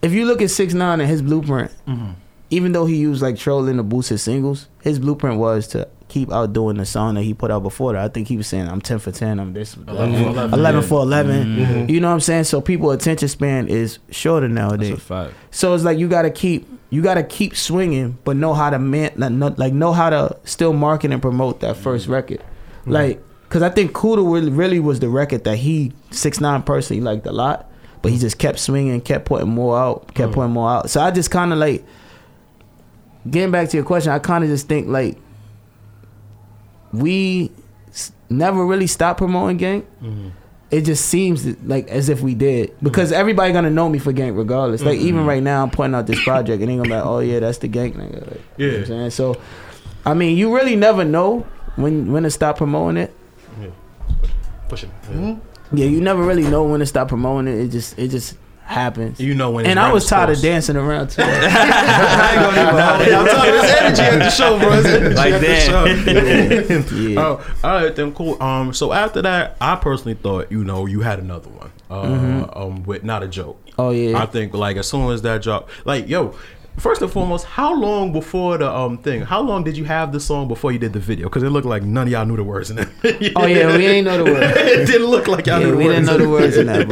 if you look at 6ix9ine and his blueprint, mm-hmm. even though he used like trolling to boost his singles, his blueprint was to keep outdoing the song that he put out before that. I think he was saying, I'm ten for ten, I'm this, 11, for 11, 11 for 11 mm-hmm. Mm-hmm. You know what I'm saying? So people attention span is shorter nowadays. That's a fact. So it's like you gotta keep you gotta keep swinging, but know how to man like know, like know how to still market and promote that first record, like because I think Kooda really, really was the record that he 6ix9ine personally liked a lot, but he just kept swinging, kept putting more out, kept mm. putting more out. So I just kind of like getting back to your question. I kind of just think like we s- never really stopped promoting gang mm-hmm. it just seems like as if we did because mm-hmm. everybody gonna know me for gang regardless. Like even mm-hmm. right now, I'm putting out this project and they gonna be like, "Oh yeah, that's the gang nigga." Like, you know what I'm Yeah. saying so. I mean, you really never know when when to stop promoting it. Push it. Yeah, hmm? You never really know when to stop promoting it. It just it just happens. You know when. and I was tired of dancing around too. I'm telling you, there's energy at the show, bro. There's energy Like at the show. yeah. Oh, all right, then cool. Um, so after that, I personally thought, you know, you had another one. Uh, um, with not a joke. Oh, yeah. I think like as soon as that dropped, like yo. First and foremost, how long before the um thing? How long did you have the song before you did the video? Because it looked like none of y'all knew the words in it. Oh yeah, we ain't know the words. it didn't look like y'all Yeah, knew the we words. didn't know in the words in that,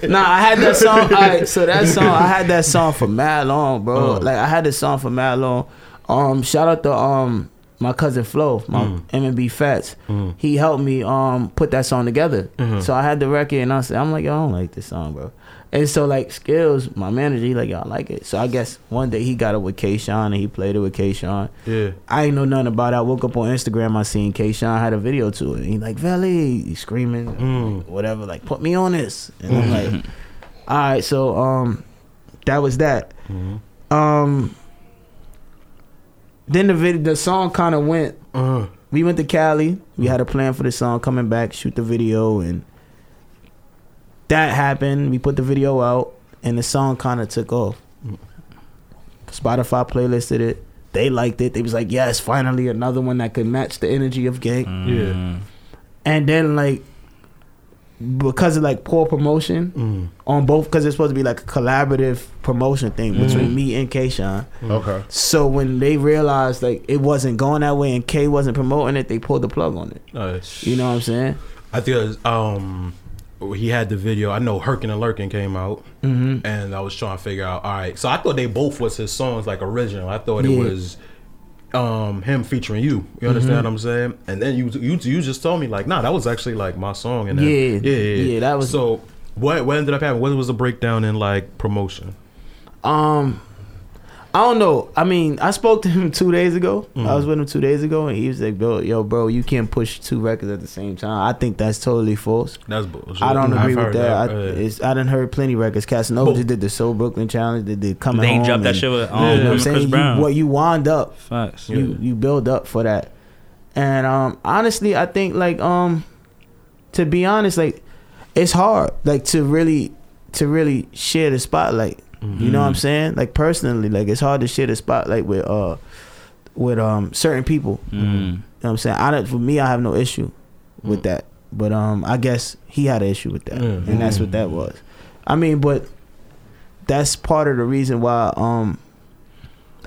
bro. Nah, I had that song. All right, so that song, I had that song for mad long, bro. Uh. Like I had this song for mad long. Um, shout out to um my cousin Flo, my Mm. MMB Fats. He helped me um put that song together. Mm-hmm. So I had the record, and I said, I'm like, yo, I don't like this song, bro. And so like Skills, my manager, he like, yo, I like it. So I guess one day he got it with K-Shine and he played it with K-Shine. Yeah. I ain't know nothing about it. I woke up on Instagram. I seen K-Shine had a video to it. He like, Velli, he screaming, Mm. like, whatever, like, put me on this. And I'm like, all right, so um, that was that. Mm-hmm. Um, then the video, the song kind of went. Uh, We went to Cali. We had a plan for the song, coming back, shoot the video, and that happened. We put the video out, and the song kind of took off. Spotify playlisted it. They liked it. They was like, "Yes, finally another one that could match the energy of Ganked." yeah. And then like, because of like poor promotion Mm. on both, because it's supposed to be like a collaborative promotion thing between me and K-Shine. Okay. So when they realized like it wasn't going that way and K wasn't promoting it, they pulled the plug on it. Uh, You know what I'm saying? I think it was, um he had the video. I know Herkin and Lurkin came out, Mm-hmm. and I was trying to figure out. All right, so I thought they both was his songs like original. I thought Yeah. it was um him featuring you. You understand Mm-hmm. what I'm saying? And then you you you just told me like, nah, that was actually like my song. And Yeah. yeah, yeah, yeah. Yeah, that was- so. What what ended up happening? What was the breakdown in like promotion? Um, I don't know. I mean, I spoke to him two days ago. I was with him two days ago, and he was like, "Bro, yo, bro, you can't push two records at the same time." I think that's totally false. That's bullshit. I don't I've agree with heard that. I, it's, I done heard plenty records. Casanova But- just did the Soul Brooklyn Challenge. They did coming They ain't home. dropped that shit with you um, know what I'm Chris saying? Brown. You, what you wound up, Facts. you you build up for that. And um, honestly, I think like um, to be honest, like it's hard like to really to really share the spotlight. You know what I'm saying? Like personally, like it's hard to share the spotlight with uh with um certain people. Mm. You know what I'm saying? I don't, for me, I have no issue with that. But um, I guess he had an issue with that, Mm. and that's what that was. I mean, but that's part of the reason why um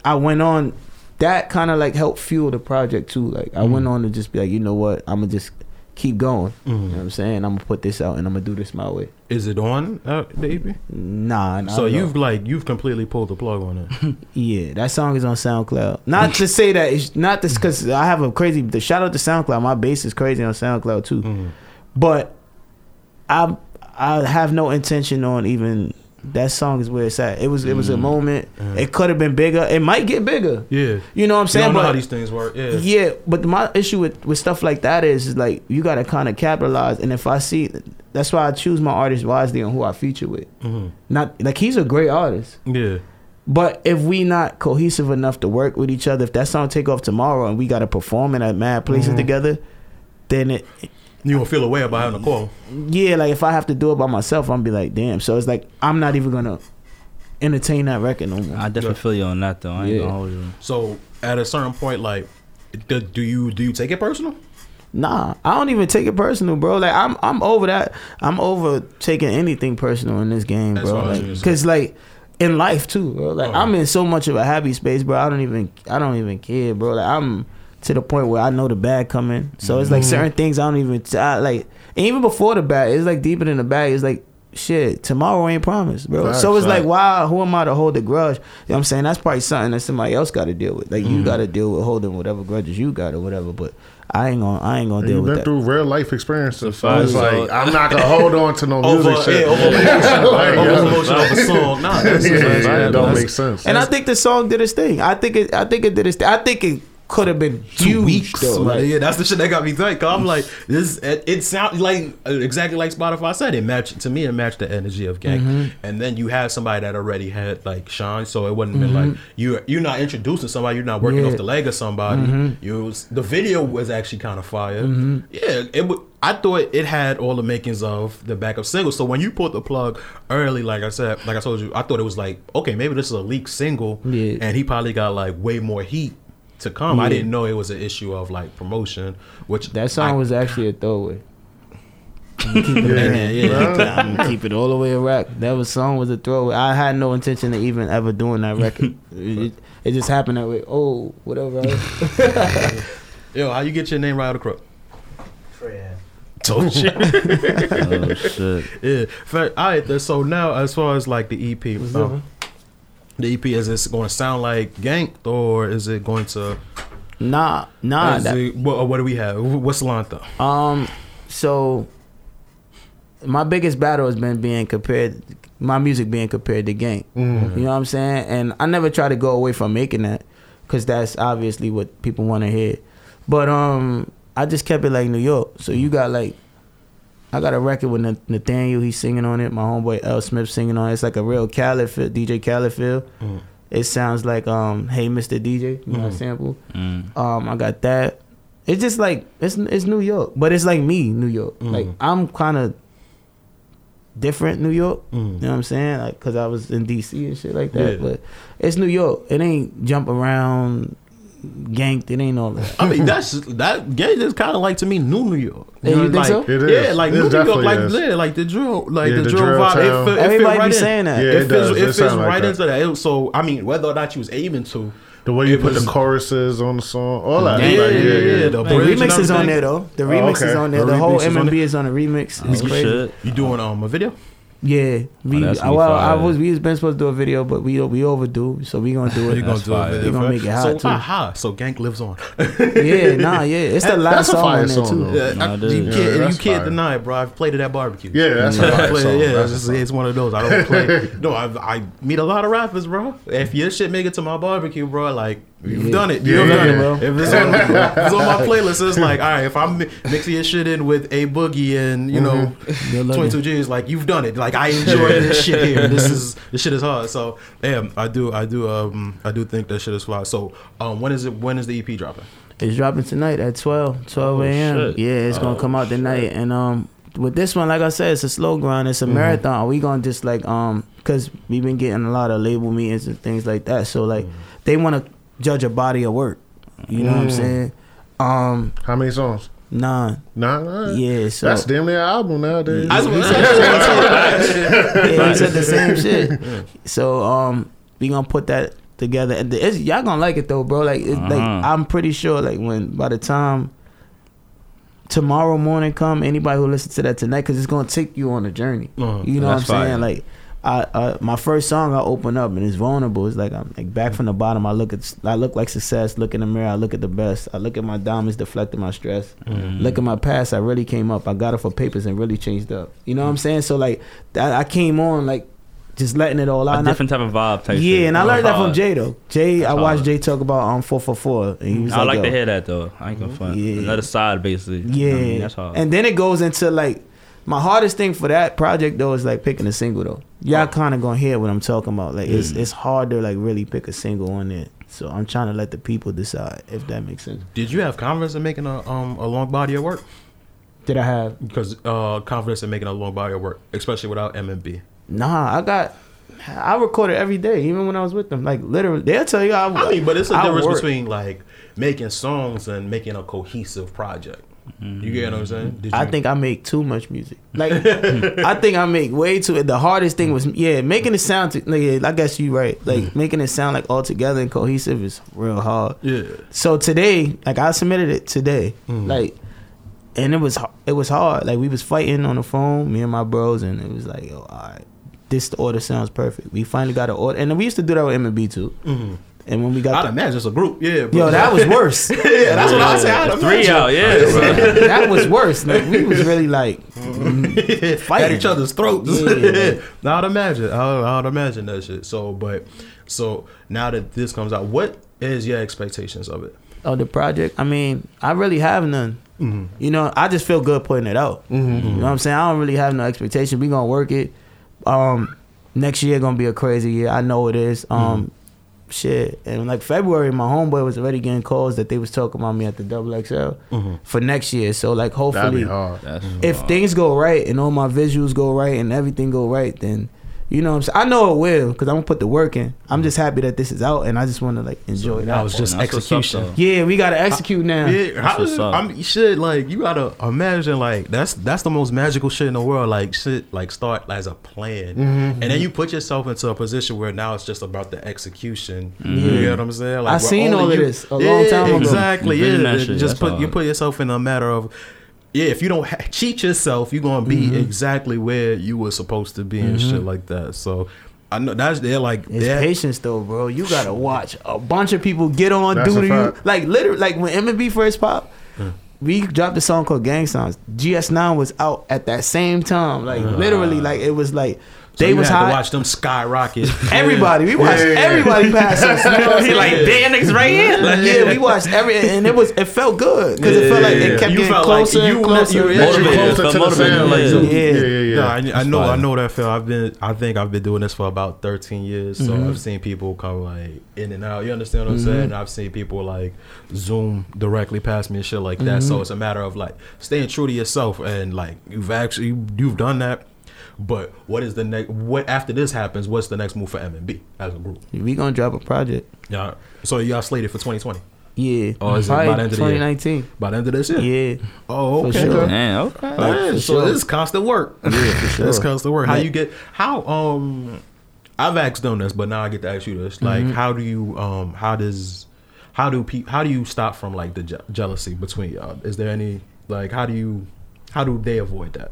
I went on. That kind of like helped fuel the project too. Like I Mm-hmm. went on to just be like, you know what, I'm gonna just keep going. You Mm-hmm. know what I'm saying? I'm gonna put this out and I'm gonna do this my way. Is it on uh, the EP? Nah, nah. So you've like you've completely pulled the plug on it. Yeah, that song is on SoundCloud. Not to say that it's not this because I have a crazy. The shout out to SoundCloud. My bass is crazy on SoundCloud too. Mm-hmm. But I I have no intention on even that song is where it's at. It was it was a moment. It could have been bigger. It might get bigger. Yeah, You know what I'm you saying? don't know But- how these things work. Yeah, Yeah, but my issue with, with stuff like that is, is like you gotta kind of capitalize. And if I see, that's why I choose my artists wisely on who I feature with. Mm-hmm. Not like he's a great artist. yeah. But if we not cohesive enough to work with each other, if that song take off tomorrow and we got to perform in at mad places Mm-hmm. together, then it, You gonna feel a way about having a call. yeah, like if I have to do it by myself, I'm be like, damn. So it's like I'm not even gonna entertain that record no more. I definitely feel you on that though. I ain't Yeah. gonna hold you. So at a certain point, like, do, do you do you take it personal? Nah, I don't even take it personal, bro. Like I'm I'm over that. I'm over taking anything personal in this game, That's bro. what Like, gonna say. cause like in life too, bro. Like Oh. I'm in so much of a happy space, bro. I don't even I don't even care, bro. Like I'm to the point where I know the bag coming. So it's like Mm-hmm. certain things I don't even I, like. Even before the bag, it's like deeper than the bag. It's like shit. Tomorrow ain't promised, bro. Facts, so it's like facts. why? Who am I to hold a grudge? You know what I'm saying? That's probably something that somebody else got to deal with. Like Mm-hmm. you got to deal with holding whatever grudges you got or whatever. But I ain't gonna I ain't gonna deal You've with been that. through real life experiences, so fact. it's like I'm not gonna hold on to no music Over, shit. yeah, over emotion, Like, over emotion of a song. Nah, that's, Yeah, that's, that don't make sense. And I think the song did its thing. I think it. I think it did its. thing. I think it could have been two huge weeks. though. man. Like, yeah, that's the shit that got me thinking. Cause I'm like, this. It, it sounds like uh, exactly like Spotify said. It matched to me. It matched the energy of Ganked. Mm-hmm. And then you had somebody that already had like Sean, so it wouldn't been like you. You're not introducing somebody. You're not working Mm-hmm. Yeah. Mm-hmm. off the leg of somebody. You was, the video was actually kind of fire. Yeah, it. would. I thought it had all the makings of the backup single. So when you pulled the plug early, like I said, like I told you, I thought it was like, okay, maybe this is a leak single, Yeah. and he probably got like way more heat to come. I didn't know it was an issue of like promotion, which that song I- was actually a throwaway. I'm keep it, Yeah, yeah, yeah. I'm gonna keep it all the way a rack. That was song was a throwaway. I had no intention of even ever doing that record. it, it, it just happened that way. Oh, whatever. yo, how you get your name right out of crook? Told you. Oh shit. yeah. Fair- All right. then, So now, as far as like the EP, um, the EP is this going to sound like Ganked or is it going to? nah, nah. that- it- what, what do we have? What's Lanta? Um, so my biggest battle has been being compared, my music being compared to Ganked. You know what I'm saying? And I never try to go away from making that, cause that's obviously what people want to hear. But um, I just kept it like New York. So you got like, I got a record with Nathaniel. He's singing on it. My homeboy L Smith singing on it. It's like a real Khaled feel, DJ Khaled feel. It sounds like um, Hey Mr. DJ, you know, sample. Mm. Um, I got that. It's just like it's it's New York, but it's like me, New York. Like I'm kind of different New York. You know what I'm saying? Like, cause I was in DC and shit like that. Yeah. But it's New York. It ain't jump around, ganked. It ain't all that. I mean, that's that. Ganked is kind of like to me New New York. Yeah, you think like, so? It Yeah, like It New New York, like is. yeah, like the drill, like Yeah, the, the drill, drill vibe. town. It, fit, it fit Everybody right be in. saying that. Yeah, it, it does. it It fits sound like right that. into that. So I mean, whether or not you was aiming to, The way you put was- the choruses on the song, all that. Yeah, like, yeah, yeah, the The remix is on there though. The Oh, remix okay. is on there. The The, whole remix is on M&B is on the remix. It's Oh, crazy. shit. You doing um a video? Yeah, oh, we, Oh, that's I, well, I was we was been supposed to do a video, but we we overdue, so we gonna do it. You gonna do a video? We gonna make it hot, So too. aha, so Gank lives on. yeah, nah, yeah, it's the last That's song fire on there too. Yeah, Nah, I- you is. can't, Yeah, you can't fire. deny it, bro. I've played it at barbecue. Yeah, that's I a play, song. yeah, That's it's, a song. it's one of those. I don't play. no, I, I meet a lot of rappers, bro. If your shit make it to my barbecue, bro, like you've Yeah. done it. You've done yeah, it, bro. If it's on, if it's on my playlist, it's like, all right, if I'm mixing your shit in with A Boogie and you know, Good looking. 22Gz, like you've done it. Like I enjoy this shit here. This is this shit is hard. So damn, I do, I do, um, I do think that shit is fly. So um, when is it? When is the EP dropping? It's dropping tonight at 12, 12 Oh, a.m. shit. Yeah, it's gonna come out tonight. And um, with this one, like I said, it's a slow grind. It's a marathon. We gonna just like um, cause we've been getting a lot of label meetings and things like that. So like, they want to judge a body of work. You know what I'm saying? Um, How many songs? none. Nah, nah. Yeah, so That's damn near an album nowadays. I was gonna yeah, he said the same shit. So um, we gonna put that together. And it's, y'all gonna like it though, bro. Like, it's, Uh-huh. I'm pretty sure, like when by the time tomorrow morning come, anybody who listens to that tonight, because it's gonna take you on a journey. Uh-huh. You know what I'm That's fire. saying? Like. I, uh, my first song I open up and it's vulnerable. It's like I'm like back from the bottom. I look at I look like success. Look in the mirror. I look at the best. I look at my diamonds deflecting my stress. Look at my past. I really came up. I got it for papers and really changed up. You know what I'm saying? So like that, I came on like just letting it all out. A And I- different type of vibe type yeah, shit. and I learned that from Jay though. Jay, I watched hard. Jay talk about um four four four, and he was I like yo, to hear that though. I ain't gonna front. Yeah. Another side, basically. Yeah, I mean, that's hard. and then it goes into like my hardest thing for that project though is like picking a single though. Y'all kind of gonna hear what I'm talking about. Like it's it's hard to like really pick a single on it. So I'm trying to let the people decide if that makes sense. Did you have confidence in making a um a long body of work? Did I have? Because uh confidence in making a long body of work, especially without MMB? Nah, I got. I recorded every day, even when I was with them. Like literally, they'll tell you. I, I mean, but it's a I difference work. between like making songs and making a cohesive project. You get what I'm saying? Did I think I make too much music. Like I think I make way too. The hardest thing was yeah, making it sound. To, like, yeah, I guess you right. Like mm. making it sound like all together and cohesive is real hard. Yeah. So today, like I submitted it today, mm. like, and it was it was hard. Like we was fighting on the phone, me and my bros, and it was like, yo, all right, this order sounds perfect. We finally got an order, and we used to do that with MMB too. Mm-hmm. And when we got I'd the- imagine it's a group. Yeah. yo, that was worse. yeah, that's what I say. I'd Three imagine. out, yeah. bro. that was worse. Like we was really like at fighting. each other's throats. Yeah. now I'd imagine. I would imagine that shit. So, but so now that this comes out, what is your expectations of it? of the project. I mean, I really have none. You know, I just feel good putting it out. You know what I'm saying? I don't really have no expectation. We gonna work it. Um, next year gonna be a crazy year. I know it is. Um, shit. And like February, my homeboy was already getting calls that they was talking about me at the double XL mm-hmm. for next year. So like, That'd be hopefully, hard. That's if hard. things go right and all my visuals go right and everything go right, then you know what I'm saying. I know it will because I'm gonna put the work in. I'm just happy that this is out and I just want to like enjoy Now that. it's just That's up, execution. Yeah, we gotta execute now. Yeah, how what's up. I mean, shit, like you gotta imagine, like that's that's the most magical shit in the world. Like shit, like start as a plan, mm-hmm, mm-hmm. and then you put yourself into a position where now it's just about the execution. Mm-hmm. You get what I'm saying? Like I seen only all of you- this a long time ago. Exactly. Yeah, shit, just that's put you put yourself in a matter of. Yeah, if you don't ha- cheat yourself, you're gonna be Mm-hmm. exactly where you were supposed to be and shit like that. So I know that's they're like It's they're- patience though, bro. You gotta watch a bunch of people get on, That's do to you. Like literally, like when MMB first popped, we dropped a song called Gang Signs. GS9 was out at that same time. Like literally, like it was like so they you was had hot. to watch them skyrocket. Everybody, we watched Yeah, yeah, yeah. everybody pass us. You know what I'm He like, damn, niggas right here. Like, yeah, we watched every, and it was it felt good because it felt like it kept You getting felt like closer you and were- closer. you were- Get you Motivated, closer to the motivated, sound. Like, yeah. so- Yeah. yeah, yeah, yeah. No, I, I know, I know that feel. I've been, I think I've been doing this for about 13 years. So Mm-hmm. I've seen people come like in and out. You understand what I'm saying? I've seen people like zoom directly past me and shit like that. Mm-hmm. So it's a matter of like staying true to yourself and like you've actually you've done that. But what is the next? What after this happens? What's the next move for MMB as a group? We gonna drop a project. Yeah. So y'all slated for 2020 Yeah, Oh, is it Probably by the end of the year? 2019. by the end of this year. Yeah, Oh, For okay. sure. Damn, okay. Yeah, for so sure. this is constant work. Yeah, for sure. It's constant work. How Yeah. you get how um I've asked them this, but now I get to ask you this. Like Mm-hmm. how do you um how does how do pe- how do you stop from like the je- jealousy between y'all? Is there any like how do you how do they avoid that?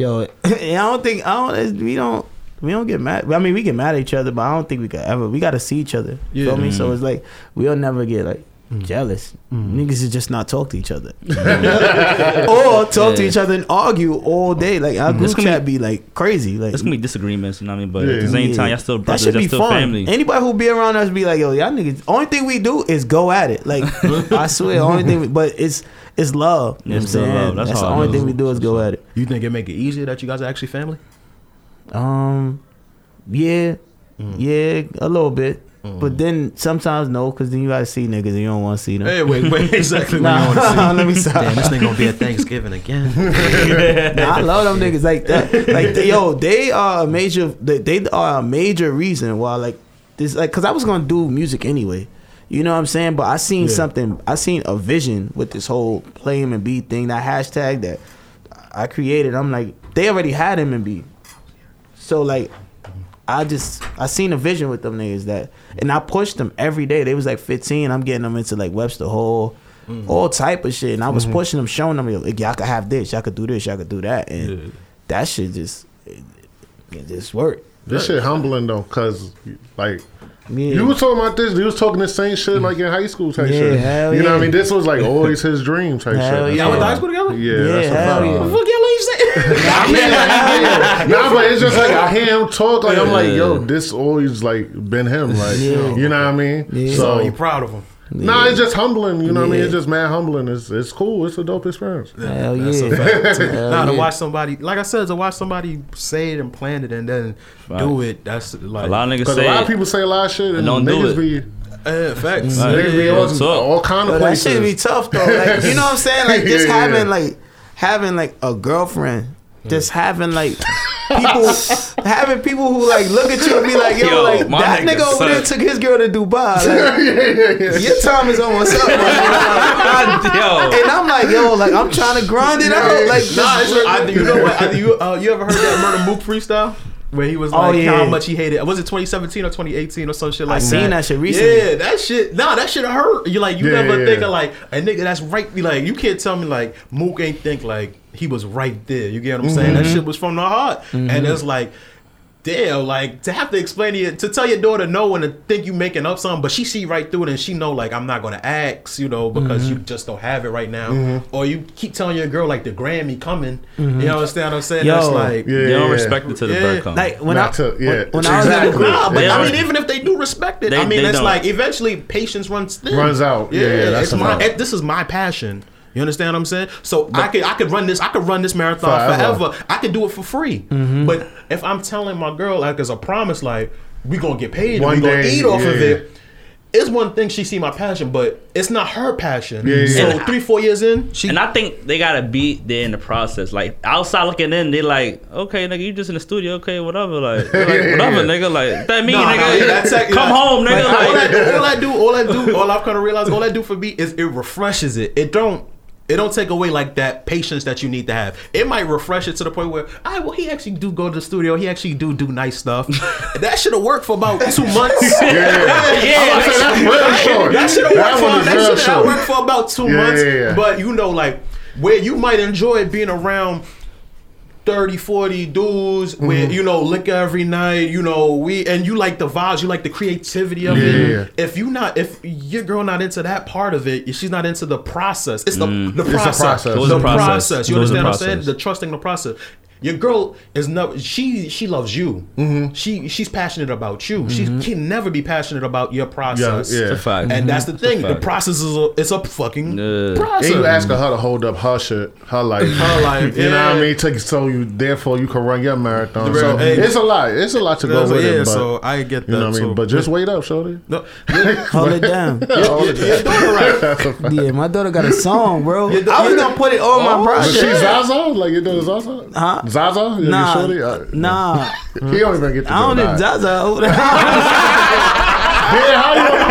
Yo, I don't think I don't. We don't. We don't get mad. I mean, we get mad at each other, but I don't think we could ever. We got to see each other. You Yeah. feel me? So mm-hmm. it's like we'll never get like mm-hmm. jealous. Mm-hmm. Niggas is just not talk to each other, or talk to each other and argue all day. Like our group It's gonna chat be like crazy. Like There's gonna be disagreements, you know what I mean? But Yeah. at the same time, y'all still that brothers, should y'all be still fun. family. Anybody who be around us be like, yo, y'all niggas. Only thing we do is go at it. Like I swear, only thing. We, but it's it's love. You know what I'm saying? love. That's the only thing we do is go at it. You think it make it easier that you guys are actually family? Um, yeah, Mm. yeah, a little bit. But then sometimes no, because then you gotta see niggas and you don't want to see them. Hey, wait, wait, exactly. Nah, what you want to see. let me stop. Damn, this thing gonna be at Thanksgiving again. Nah, I love them niggas like that. Like they, yo, they are a major. They, they are a major reason why like this. Like, cause I was gonna do music anyway. You know what I'm saying? But I seen Yeah. something. I seen a vision with this whole play MMB thing. That hashtag that I created. I'm like, they already had MMB. So like, I just I seen a vision with them niggas that, and I pushed them every day. They was like 15. I'm getting them into like Webster Hall, mm-hmm. all type of shit, and I was mm-hmm. pushing them, showing them like y'all could have this, y'all could do this, y'all could do that, and that shit just it, it just worked. This shit humbling though, cause like Yeah. you was talking about this, you was talking the same shit like in high school type Yeah, shit. hell you know what I mean? This was like always his dream type Hell shit. yeah. Y'all went to high school together? yeah, Yeah, a hell yeah. What the fuck y'all ain't saying? nah, but it's just like I hear him talk. Like I'm like, yo, this always like been him. Like, Yeah. you know what I mean? Yeah. So So you proud of him? Nah, it's just humbling. You know what I mean? It's just mad humbling. It's it's cool. It's a dope experience. Hell That's yeah. a fact. Hell nah, to yeah. watch somebody, like I said, to watch somebody say it and plan it and then do it. That's like A lot of niggas Because a say lot of it. people say a lot of shit and don't do niggas it. be uh, facts. Right. niggas be Yeah, all, What's up? all kind of But that places. shit be tough though. Like you know what I'm saying? Like just Yeah, yeah, having yeah. like having like a girlfriend. Just having like people having people who like look at you and be like, yo, Yo, like my that nigga nigga over there took his girl to Dubai. Like, your time is almost up. man. Yo, and I'm like, yo, like I'm trying to grind it out. Like Nah, this- I, you know what? I, you, uh, you ever heard that Murder Mook freestyle? Where he was Oh, like, yeah. how much he hated. Was it 2017 or 2018 or some shit like that? I seen that shit recently. Yeah, that shit. Nah, that shit hurt. You like, you Yeah, never yeah, think yeah. of like a nigga that's right. be Like, you can't tell me like Mook ain't think like he was right there. You get what I'm saying? That Mm-hmm. shit was from the heart, and it's like. Damn, like to have to explain to you to tell your daughter no and to think you making up something, but she see right through it and she know like I'm not gonna ask, you know, because Mm-hmm. you just don't have it right now. Or you keep telling your girl like the Grammy coming. You understand what I'm saying? Yo. That's like Yeah, they don't yeah. respect it to the Yeah. bird come. like when Not I to- yeah, when, when I was in the Nah, but I mean, even if they do respect it, They- I mean, it's don't. like eventually patience runs thin. Runs out. Yeah, yeah, that's it's my. fact. This is my passion. You understand what I'm saying? So I could I could run this I could run this marathon Forever. forever. I could do it for free. Mm-hmm. But if I'm telling my girl like as a promise, like we gonna get paid, One and we gonna eat off of it. It's one thing she see my passion, but it's not her passion. Yeah, yeah. So three four years in, she And I think they gotta be there in the process. Like outside looking in, they like, okay, nigga, you just in the studio, okay, whatever, like, like, whatever, nigga, like that mean, Nah, nah, nigga, yeah, that's like- come like- home, nigga, Like, all, I do, all I do, all I do, all I've kind of realized, all I do for me is it refreshes it. It don't. It don't take away like that patience that you need to have. It might refresh it to the point where, I well, he actually do go to the studio. He actually do do nice stuff. that should have worked for about two months. Yeah, yeah, I'm saying that's real short. that should have That worked, one for, that should have worked for about two Yeah, months. yeah, yeah. But you know, like where you might enjoy being around 30, 40 dudes Mm-hmm. where, you know, liquor every night, you know, we and you like the vibes, you like the creativity of Yeah, it. yeah, yeah. If you not if your girl not into that part of it, if she's not into the process. It's the the a process. process. The It was a process. process. You It was understand what I'm saying? The trusting the process. Your girl is no she she loves you. Mm-hmm. She she's passionate about you. She can never be passionate about your process. yeah. It's a fact. And that's the thing. The process is a it's a fucking Yeah. process. And you asking her to hold up her shit, her life. Her life, You know what I mean? To, so you, therefore, you can run your marathon. The So hey. it's a lot. It's a lot to go So, with yeah, it. But, so I get that you know what I too. mean? But just wait up, shorty. No, hold it down. Hold it your right. Yeah, my daughter got a song, bro. I was gonna put it on my Oh, But project. she Zaza? Like you doing Zaza? Huh? Zaza? You Nah, shorty? Nah. He don't even get to I don't that. Zaza. Yeah, how you?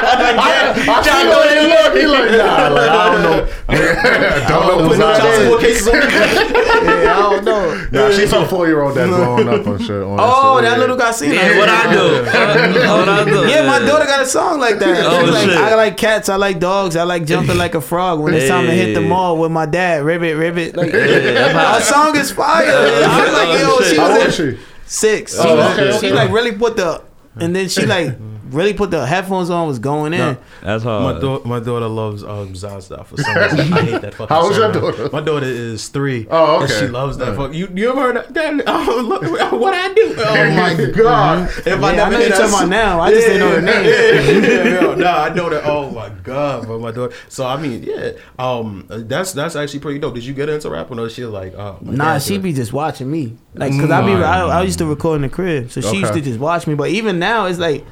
I, I see the way he look. He like, nah, like, I don't know. I don't know Putting Zaza. child support cases on me. yeah, I don't know. Nah, she's some four year old that's growing up on shit. On Oh, shit. that little Garcia. yeah, what I do, what I do, Yeah, my daughter got a song like that. Oh, She's like. I like cats, I like dogs, I like jumping like a frog. When it's time to hit the mall with my dad, ribbit, ribbit. Like, that's how- our song is fire. I'm like, yo, she shit. How old was in she? six. Oh, she, Oh, was- okay, she okay. like really put the, and then she like really put the headphones on, was going in. No. That's My, hard. my daughter loves um, Zaza for some reason. I hate that fucking How old's song. your daughter? My daughter is three. Oh, And okay. she loves that. Fuck. You, you ever heard that? that oh, look, what I do? Oh my god! If Yeah, I know hear you're that talking about song- now. I just didn't know the name. Yeah, yeah, yeah. Nah, I know that. Oh my god! But my daughter. So I mean, yeah. Um, that's that's actually pretty dope. Did you get into rapping or she like? Oh, my Nah, dad she do be just watching me. Like, cause I be, I, I used to record in the crib, so she used Okay. to just watch me. But even now, it's like,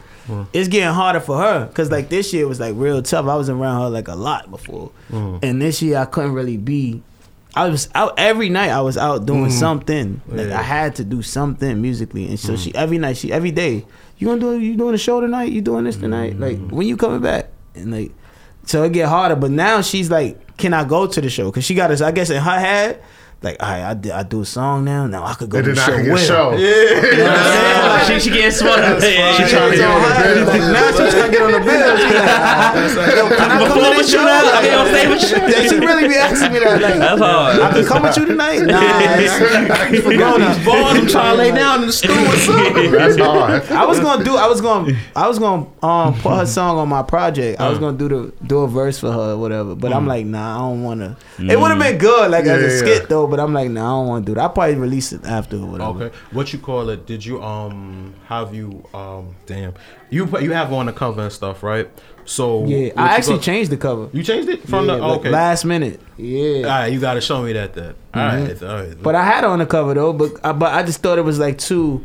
it's getting harder for her, cause like this year was like real tough. I was around her like a lot before, mm. and this year I couldn't really be. I was out every night. I was out doing mm-hmm. something. Like Yeah. I had to do something musically, and so she mm. every night, she every day. You gonna do? You doing a show tonight? You doing this tonight? Mm-hmm. Like when you coming back? And like, so it get harder. But now she's like, can I go to the show? Cause she got us. I guess in her head, like, all right, I, did, I do a song now. Now I could go And to the then I show Yeah, get You know what I'm saying? Like, she, she getting smart. she She trying to get on the bill. Like, now she's trying to get on the bill. She's like, yo, can I come with you show? now? Like, I can stay with you. Yeah, she really be asking me that. Like, That's hard. I can come with you tonight? Nah, it's for grown ups. Balls, I'm trying to lay down in the stool or something. That's hard. I was gonna do. I was gonna. I was gonna um put her song on my project. Uh. I was gonna do the do a verse for her or whatever. But I'm like, nah, I don't wanna. It would have been good like as Mm. Yeah, a skit though. But I'm like, nah, I don't want to do that. I'll probably release it after or whatever. Okay, what you call it? Did you um have you um damn you put you have on the cover and stuff right? So Yeah, I actually changed the cover. You changed it from Yeah, the like okay. last minute. Yeah. all right, you got to show me that then. All right, all right. But I had on the cover though. But I, but I just thought it was like too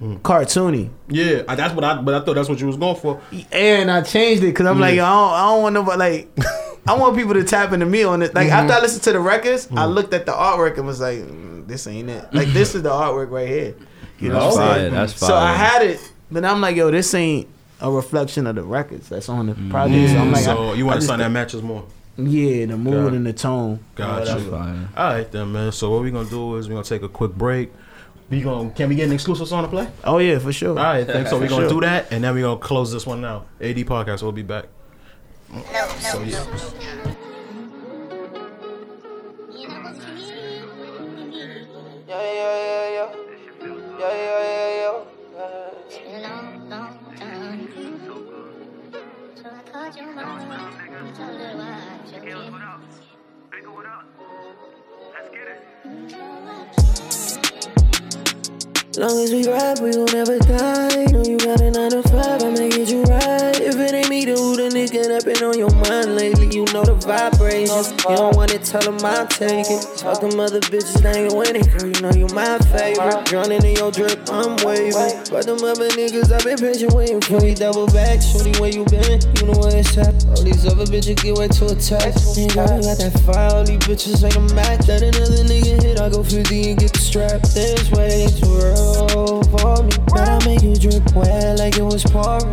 cartoony. yeah, that's what I. But I thought that's what you was going for. And I changed it because I'm like, I don't, I don't want nobody like. I want people to tap into me on it. Like after I listened to the records, I looked at the artwork and was like, mm, "This ain't it." Like this is the artwork right here. You know That's what I'm saying? That's fire. So I had it, but I'm like, "Yo, this ain't a reflection of the records that's on the project." So I'm mm. like, so I- you want just- something that matches more. Yeah, the mood Got and the tone. Got Whatever. you. Fire. All right then, man. So what we gonna do is we gonna take a quick break. We gonna can we get an exclusive song to play? Oh yeah, for sure. All right, thanks. So we gonna Sure. do that, and then we gonna close this one out. AD podcast. We'll be back. So yeah. Yeah, yeah, yeah, yeah. Yeah, yeah, yeah, yeah. Long as we ride, we gon' never die. Know you got a nine to five, I'ma get you right. Been on your mind lately? You know the vibrations. You don't wanna tell them I'll take it. Them other bitches, they ain't winning, girl. You know you my favorite. Drowning in your drip, I'm waving. But them other niggas, I've been patient waiting for you. Double back, shorty, where you been? You know where it's at. All these other bitches get way too attached. Ain't got, got that fire, all these bitches ain't a match. Let another nigga hit, I go 50 and get the strap. This way too real for me. But I make you drip wet like it was pouring.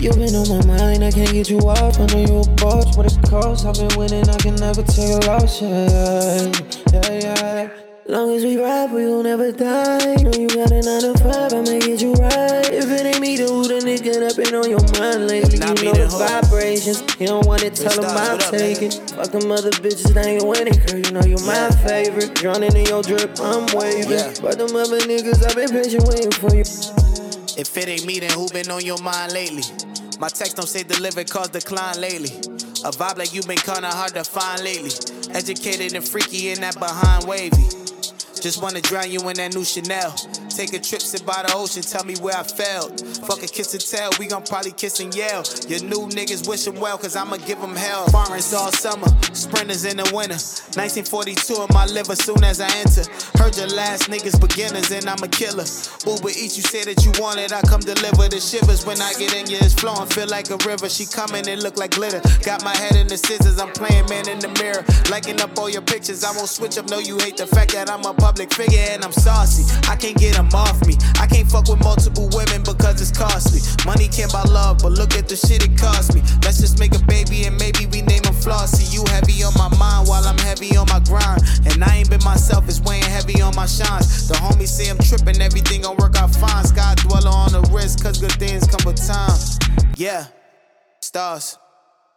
You been on my mind, I can't get you off. I know you a boss. What it costs, I've been winning, I can never take a loss. Yeah, yeah, yeah. Long as we ride, we gon' never die. Know you got a nine to five, I'ma get you right. If it ain't me, then who the nigga that been on your mind lately? You know the vibrations. You don't wanna tell them I'm what up, take man? it. Fuck them other bitches, they ain't winning, girl. You know you my favorite. Drowning in your drip, I'm waving. Yeah. But them other niggas, I've been patient waiting for you. If it ain't me, then who been on your mind lately? My text don't say deliver, cause decline lately. A vibe like you been kinda hard to find lately. Educated and freaky in that behind wavy. Just wanna drown you in that new Chanel. Take a trip, sit by the ocean, tell me where I failed. Fuck a kiss and tell, we gon' probably kiss and yell. Your new niggas wish 'em well, cause I'ma give 'em hell. Foreigns all summer, sprinters in the winter. 1942 in my liver soon as I enter. Heard your last niggas beginners and I'm a killer. Uber Eats, you say that you want it, I come deliver the shivers. When I get in, yeah, it's flowing, feel like a river. She coming, it look like glitter. Got my head in the scissors, I'm playing man in the mirror. Liking up all your pictures, I won't switch up. No, you hate the fact that I'm a public figure and I'm saucy. I can't get them off me. I can't fuck with multiple women because it's costly. Money can't buy love, but look at the shit it cost me. Let's just make a baby and maybe we name him Flossie. You heavy on my mind while I'm heavy on my grind. And I ain't been myself, it's weighing heavy on my shines. The homies say I'm tripping, everything gon' work out fine. Sky dweller on the wrist, cause good things come with time. Yeah, stars.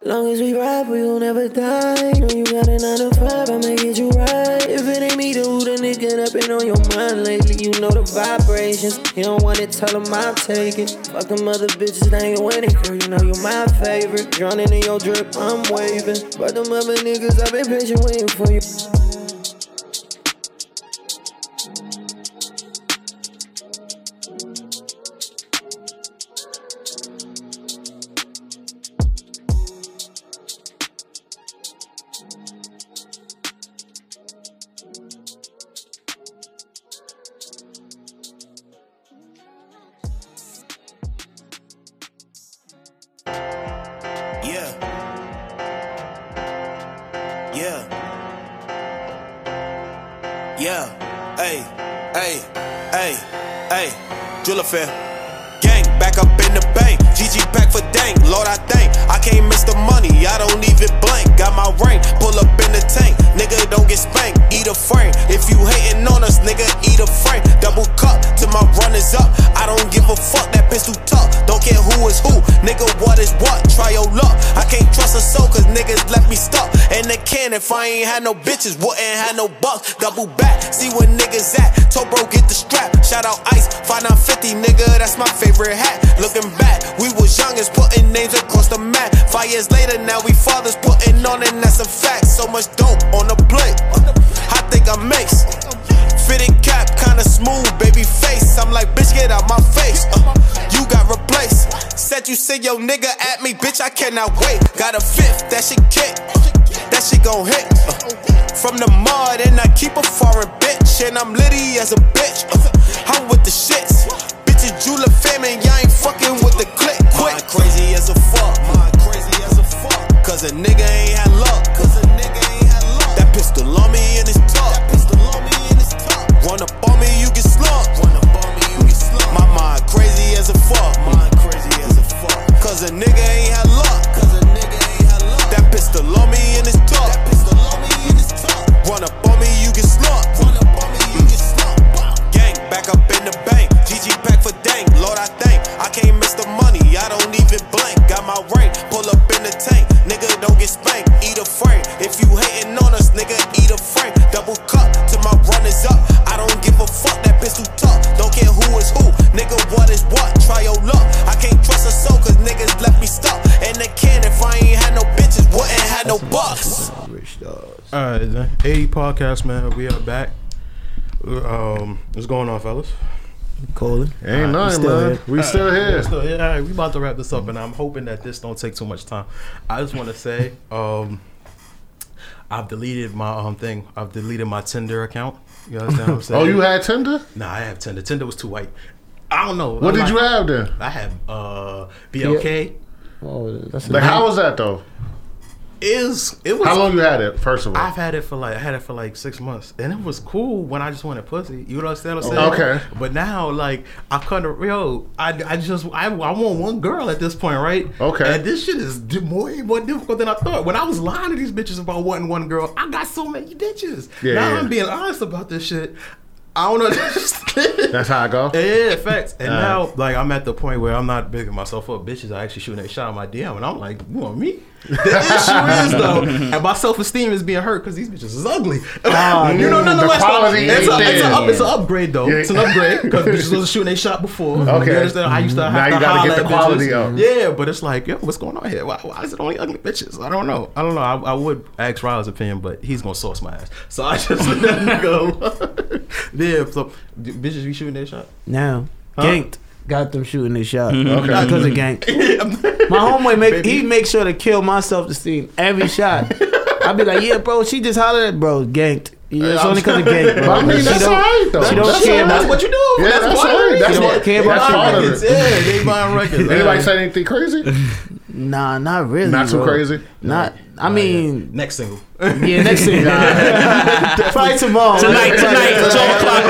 Long as we ride, we gon' never die. Know you got a nine to five, I'ma get you right. If it ain't me, then who the nigga that been on your mind lately? You know the vibrations. You don't wanna tell them I'll take it. Fuck them other bitches, they ain't winning, girl. You know you my favorite. Drowning in your drip, I'm waving. But them other niggas, I've been patient waiting for you. I ain't had no bitches, wouldn't had no bucks. Double back, see where niggas at. Tobro get the strap. Shout out Ice, 5950, nigga, that's my favorite hat. Looking back, we was young youngest, putting names across the map. Five years later, now we fathers putting on, and that's a fact. So much dope on the plate. I think I'm mix. Fitted cap, kinda smooth, baby face. I'm like, bitch, get out my Said you send your nigga at me, bitch, I cannot wait. Got a fifth, that shit kick. That shit gon' hit. Uh, from the mud, and I keep a foreign bitch. And I'm litty as a bitch. Uh, I'm with the shits. Bitches, Jula famine, y'all ain't fucking with the click. Quick. crazy as a fuck. Mind crazy as a fuck. Cause a nigga ain't had luck. Cause a nigga ain't had luck. That pistol on me in his tuck. That pistol on me in his tuck. Run up on me, you get slumped. Run up on me, you get slumped. My mind crazy as a fuck. Mind Cause a nigga ain't had luck. Cause a nigga ain't had luck. That pistol on me dogs. All right, ADD podcast, man. We are back. Um, what's going on, fellas? Colin. Ain't nothing, still man. here. We still Yeah, here. so, yeah, all right, we about to wrap this up, and I'm hoping that this don't take too much time. I just want to say, um, I've deleted my um thing. I've deleted my Tinder account. You understand what I'm saying? Oh, you had Tinder? Nah, I have Tinder. Tinder was too white. I don't know. What I did you have then? I have uh BLK. Oh, that's Like, how was that though? Is it was How long you had it? First of all, I've had it for like I had it for like six months, and it was cool when I just wanted pussy. You understand what I'm saying? Okay. But now, like, I kind of yo, I, I just I, I want one girl at this point, right? Okay. And this shit is more more difficult than I thought. When I was lying to these bitches about wanting one girl, I got so many bitches. Yeah, now yeah. I'm being honest about this shit. I don't know. that's how I go. Yeah, facts. And Uh. now, like, I'm at the point where I'm not bigging myself up. Bitches are actually shooting a shot at my DM, and I'm like, you want me? The issue is though, and my self esteem is being hurt because these bitches is ugly. you know, nonetheless, though, it's, a, it's, a up, it's an upgrade though. Yeah. It's an upgrade because bitches wasn't shooting a shot before. Okay. you understand? I used to have Now to you gotta holler get at the quality bitches. up. Yeah, but it's like, yo, what's going on here? Why, why is it only ugly bitches? I don't know. I don't know. I, I would ask Riley's opinion, but he's gonna sauce my ass, so I just let him go. yeah, so d- bitches be shooting their shot. Now, ganked. Got them shooting their shot. Mm-hmm. Okay. Not because of gank. My homeboy make Baby. he make sure to kill my self esteem every shot. I'd be like, yeah, bro, she just hollered at bro, ganked. Yeah, it's only because of gank, bro. I mean, that's don't- alright though. she don't That's care alright. about- That's what you do. Yeah, that's part of right. That's what- care buy about part records. Yeah, they buying records. Anybody say anything crazy? Nah, not really. Not too bro. crazy? Not. I mean, Next single. yeah, next single. Probably tomorrow. Tonight, tonight, 12 o'clock.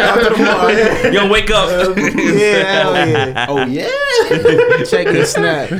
After tomorrow, Yo, wake up. Yeah, hell yeah. Oh yeah. Check your snap.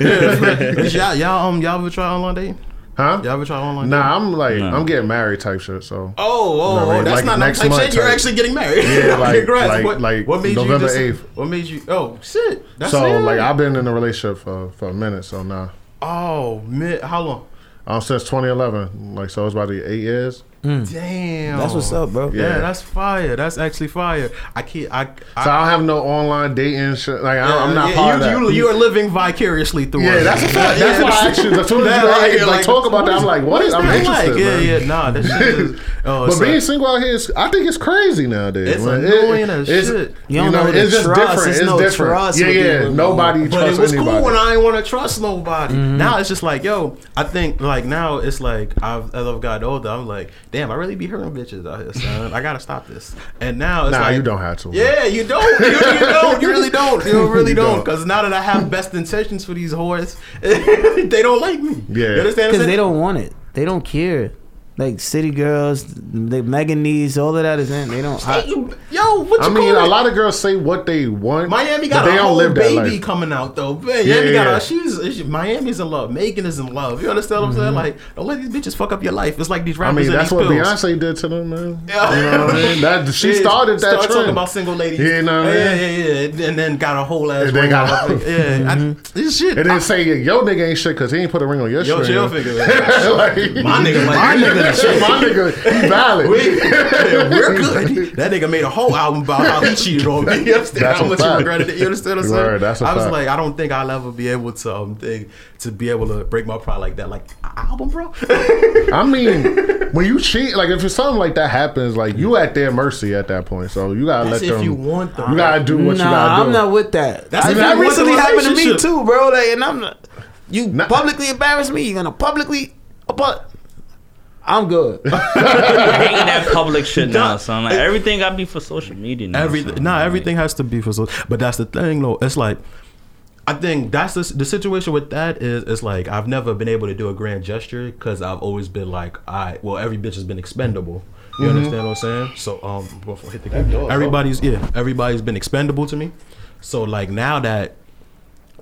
y'all, y'all, um, y'all ever try online dating? Huh? Y'all ever try online? dating? Nah, I'm like Nah. I'm getting married type shit. So Oh, oh, No, oh, like- that's like not no next type month shit. You're actually getting married. Yeah, like- Congrats. like- what, like what made November you just, 8th. What made you? Oh shit. That's so it. like I've been in a relationship for for a minute. So nah, Oh man, how long? Um, since 2011. Like so it's about eight years. Damn. That's what's up, bro. Yeah, Yeah. that's fire. That's actually fire. I can't. I. I So I don't have no online dating shit. Like I, I'm not yeah, part you, of that. You, you are living vicariously through yeah, us. that's a fact. That's Yeah, why I as soon as that you right like, like, talk about that, I'm like, what is? I'm that interested. like? Yeah, yeah, nah, that shit is. Oh, But being like- single out here, is, I think it's crazy nowadays. It's man. annoying as it's, shit. You don't know it's just different. It's It's no different. yeah, yeah. Nobody But trusts it was cool when I didn't want to trust nobody. Mm-hmm. Now it's just like, yo, I think like now it's like I've as I've gotten older, I'm like, damn, I really be hurting bitches out here, son. I gotta stop this. And now it's Nah, like, you don't have to. Yeah, you don't. You, you don't. You really don't. You really You don't. don't. Because now that I have best intentions for these whores, they don't like me. Yeah. you understand? what Because they don't want it. They don't care. Like city girls, the Meganese, all of that is in. They don't. I, Yo, what you I mean, call a it? lot of girls say what they want. Miami got they a whole live baby coming out though. Man, Yeah, Miami got yeah. a, she's she- Miami's in love. Megan is in love. You understand what I'm saying? Like, don't let these bitches fuck up your life. It's like these Mm-hmm. I rappers. mean, that's what pills. Beyonce did to them, man. Yeah. You know what I mean? That she Yeah, started that started talking about single ladies. Yeah, you know what I yeah, mean? yeah, yeah, and then got a whole ass. And then ring got- on her finger. yeah. I, this shit. and then say yo nigga ain't shit because he ain't put a ring on your shit. Yo, chill figure. My nigga, my nigga, the shit. My nigga, he valid. We, we're good. That nigga made a whole album about how he cheated on me. You understand That's how much fact. he regretted it? You understand what I'm saying? Word, that's a I was fact. like, I don't think I'll ever be able to um think, to be able to break my pride like that. Like album, bro. I mean, when you cheat, like if it's something like that happens, like you at their mercy at that point. So you gotta That's let if them. you want them. you gotta do what nah, you gotta do. I'm not with that. That's I, if that recently happened to me too, bro. Like, and I'm not. You Nah. publicly embarrass me. You're gonna publicly, but I'm good. I hate that public shit now, son. Like everything got to be for social media now. Everything, son. nah, Like, everything has to be for so. But that's the thing, though. It's like, I think that's the the situation with that is it's like I've never been able to do a grand gesture because I've always been like, I well, every bitch has been expendable. You understand what I'm saying? So um, hit the game, everybody's yeah, everybody's been expendable to me. So like now that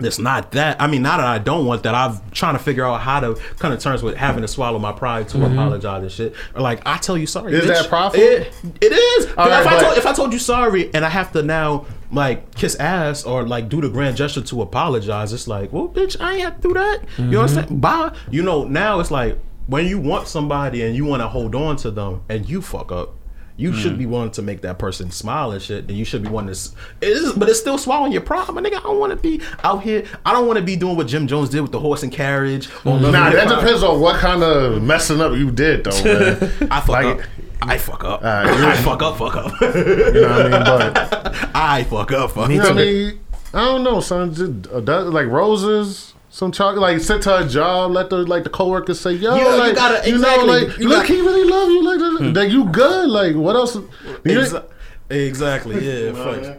it's not that. I mean, not that I don't want that, I'm trying to figure out how to kind of terms with having to swallow my pride to apologize and shit. Or like, I tell you sorry. Is bitch. that prideful? It, it is. right, if, I told, if I told you sorry and I have to now like kiss ass or like do the grand gesture to apologize, it's like, well, bitch, I ain't have to do that. You know what I'm saying? Bye. You know, now it's like when you want somebody and you want to hold on to them and you fuck up. You should be wanting to make that person smile and shit. And you should be wanting to, s- it is, but it's still swallowing your pride, my nigga. I don't want to be out here. I don't want to be doing what Jim Jones did with the horse and carriage. Love Nah, that depends on what kind of messing up you did, though, man. I fuck Like- up. I fuck up. Alright, I fuck up. Fuck up. You know what I mean? But I fuck up. Fuck you know what I mean? I don't know, son. Just, uh, that- like roses, some chocolate. Like sit to a job, let the like the coworkers say, "Yo, Yeah, you like gotta- you exactly. know, like You look, got- he really love you. Like, that- hmm. like you good. Like what else? Exa- exactly. Yeah. fuck.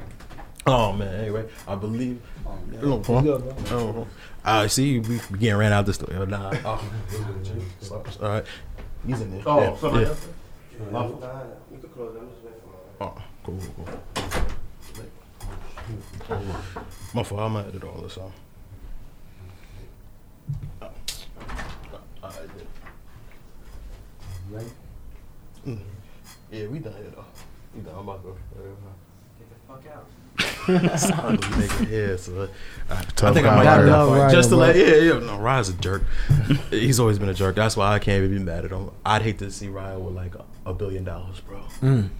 Oh man. Anyway, I believe. Oh, oh. I see. We, we getting ran out this door. Oh, Nah. Oh. All right. He's in there. Oh, yeah. somebody yeah. else? Oh. oh, cool, cool, cool. My fault. I'm at it all this time. Oh. Alright, yeah. Mm. Yeah, we done here though. We done. I'm about to go. Son, nigga, yeah, so, I, I think I might have love that Ryan, just to let yeah yeah no Ryan's a jerk. He's always been a jerk. That's why I can't even be mad at him. I'd hate to see Ryan with like a, a billion dollars, bro.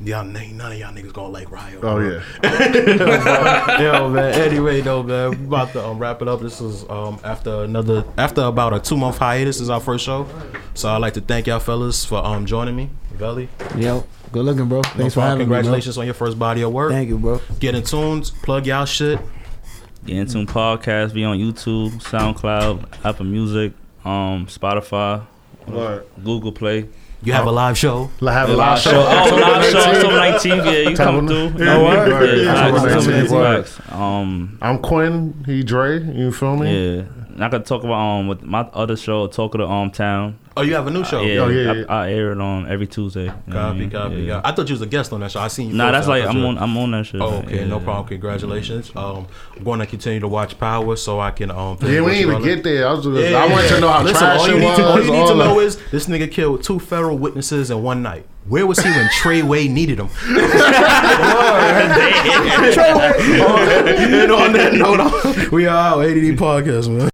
Y'all none of y'all niggas gonna like Ryan. Oh bro. yeah. Yo, man. Anyway, though, man, we about to um, wrap it up. This is um, after another after about a two month hiatus. This is our first show, so I'd like to thank y'all fellas for um joining me. Velli, Yo, good looking, bro. no Thanks for problem. having me. Congratulations on your first body of work. Thank you, bro. Get in tunes, plug y'all shit. Get in tune podcast. Be on YouTube, SoundCloud, Apple Music, um, Spotify, What? Google Play. You have a live show. Like have a Live live show. show. Oh, live show. October October 19th. Yeah, you come through. October- Yeah, word? yeah, Yeah, facts, October 19th, Um, I'm Quinn. He Dre. You feel me? yeah. And I could talk about um with my other show, Talk of the Um Town. Oh, you have a new show. Yeah, Oh, yeah, yeah. I, I air it on every Tuesday. You know what I Copy, mean? copy, Yeah. I thought you was a guest on that show. I seen you. Nah, that's like I'm you- on. I'm on that show. Oh, okay, Yeah. no problem. Congratulations. Um, I'm going to continue to watch Power so I can um. Yeah, we what ain't even call get there. I was just, Yeah, I wanted to know how Listen, trash all you need was. to, all you need all to know that. is this nigga killed two federal witnesses in one night. Where was he when Treyway needed him? and on that note, we are out. ADD podcast, man.